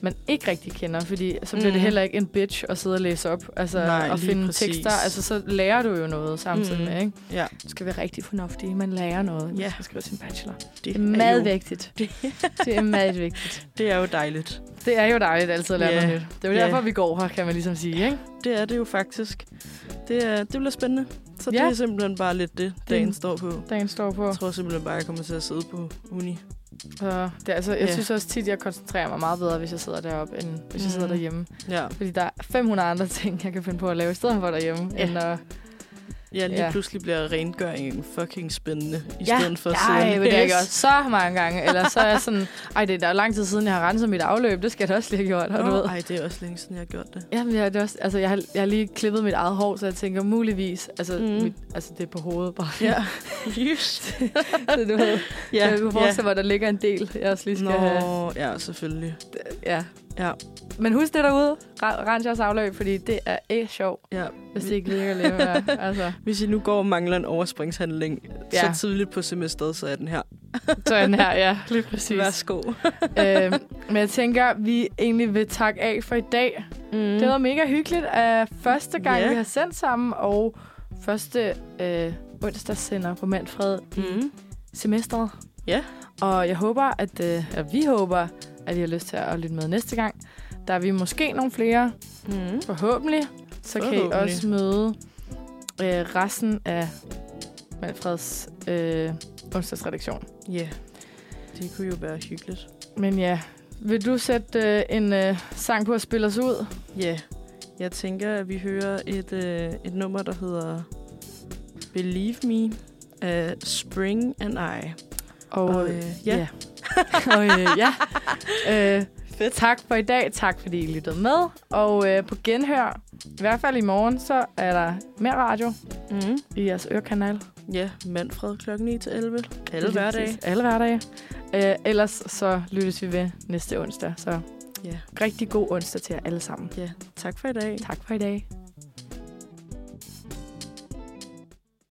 man ikke rigtig kender, fordi så bliver mm. det heller ikke en bitch at sidde og læse op, altså Nej, og lige finde præcis. tekster. Altså, så lærer du jo noget samtidig Mm. med, ikke? Ja, Du skal være rigtig fornuftig, man lærer noget, Ja. man skal skrive sin bachelor. det, Det er meget jo, vigtigt. det er meget vigtigt. det er jo dejligt. Det er jo dejligt altid at lære Ja. noget nyt. Det er jo Ja. derfor, vi går her, kan man ligesom sige, ikke? Det er det jo faktisk. Det, er, det bliver spændende. Så Ja. det er simpelthen bare lidt det, dagen står på. Dagen står på. Jeg tror simpelthen bare, jeg kommer til at sidde på uni Så det, altså, jeg ja. synes også tit, jeg koncentrerer mig meget bedre, hvis jeg sidder deroppe, end hvis jeg sidder Mhm. derhjemme. Ja. Fordi der er 500 andre ting, jeg kan finde på at lave i stedet for derhjemme. Ja. End at, Ja, lige Ja. pludselig bliver rengøringen fucking spændende, i ja, stedet for at ja, sidde og jeg vil det har jeg gjort så mange gange. Eller så er jeg sådan, ej, det er der er lang tid siden, jeg har renset mit afløb. Det skal jeg da også lige have gjort. Og du Nå, ved. ej, det er også længe siden, jeg har gjort det. Jamen, jeg, det er også, altså, jeg, har, jeg har lige klippet mit eget hår, så jeg tænker muligvis, altså, mm. mit, altså det er på hovedet bare. Ja, just. så du ved, ja, jeg kunne forestille mig, at der ligger en del, jeg også lige skal Nå, have. ja, selvfølgelig. Ja. Ja. Men husk det derude. Ren- Rens jeres afløb, fordi det er ikke sjovt, Ja. hvis det ikke ligger lidt mere. Altså, Hvis I nu går og mangler en overspringshandling Ja. så tidligt på semesteret, så er den her. sådan her, ja, lige præcis. Værsgo. øh, men jeg tænker, vi egentlig vil takke af for i dag. Mm. Det var mega hyggeligt at første gang, Ja. vi har sendt sammen, og første øh, onsdagssender på Manfred i Mm. semesteret. Ja. Og jeg håber, at øh, ja, vi håber, at I har lyst til at lytte med næste gang. Der er vi måske nogle flere, Mm. forhåbentlig. Så kan I Forhåbentlig. også møde øh, resten af Manfreds øh, onsdagsredaktion. Ja, det kunne jo være hyggeligt. Men ja, vil du sætte øh, en øh, sang på at spille os ud? Ja, jeg tænker, at vi hører et, øh, et nummer, der hedder Believe Me af Spring and I. Og, Og, øh, ja. ja. og øh, ja. Øh, Fedt. tak for i dag. Tak fordi I lyttede med. Og øh, på genhør, i hvert fald i morgen, så er der mere radio Mm. i jeres ørekanal. Ja, Manfred klokken 9 til 11. Alle hverdage. Alle hverdage. Øh, ellers så lyttes vi ved næste onsdag. Så Ja. rigtig god onsdag til jer alle sammen. ja, tak for i dag. Tak for i dag.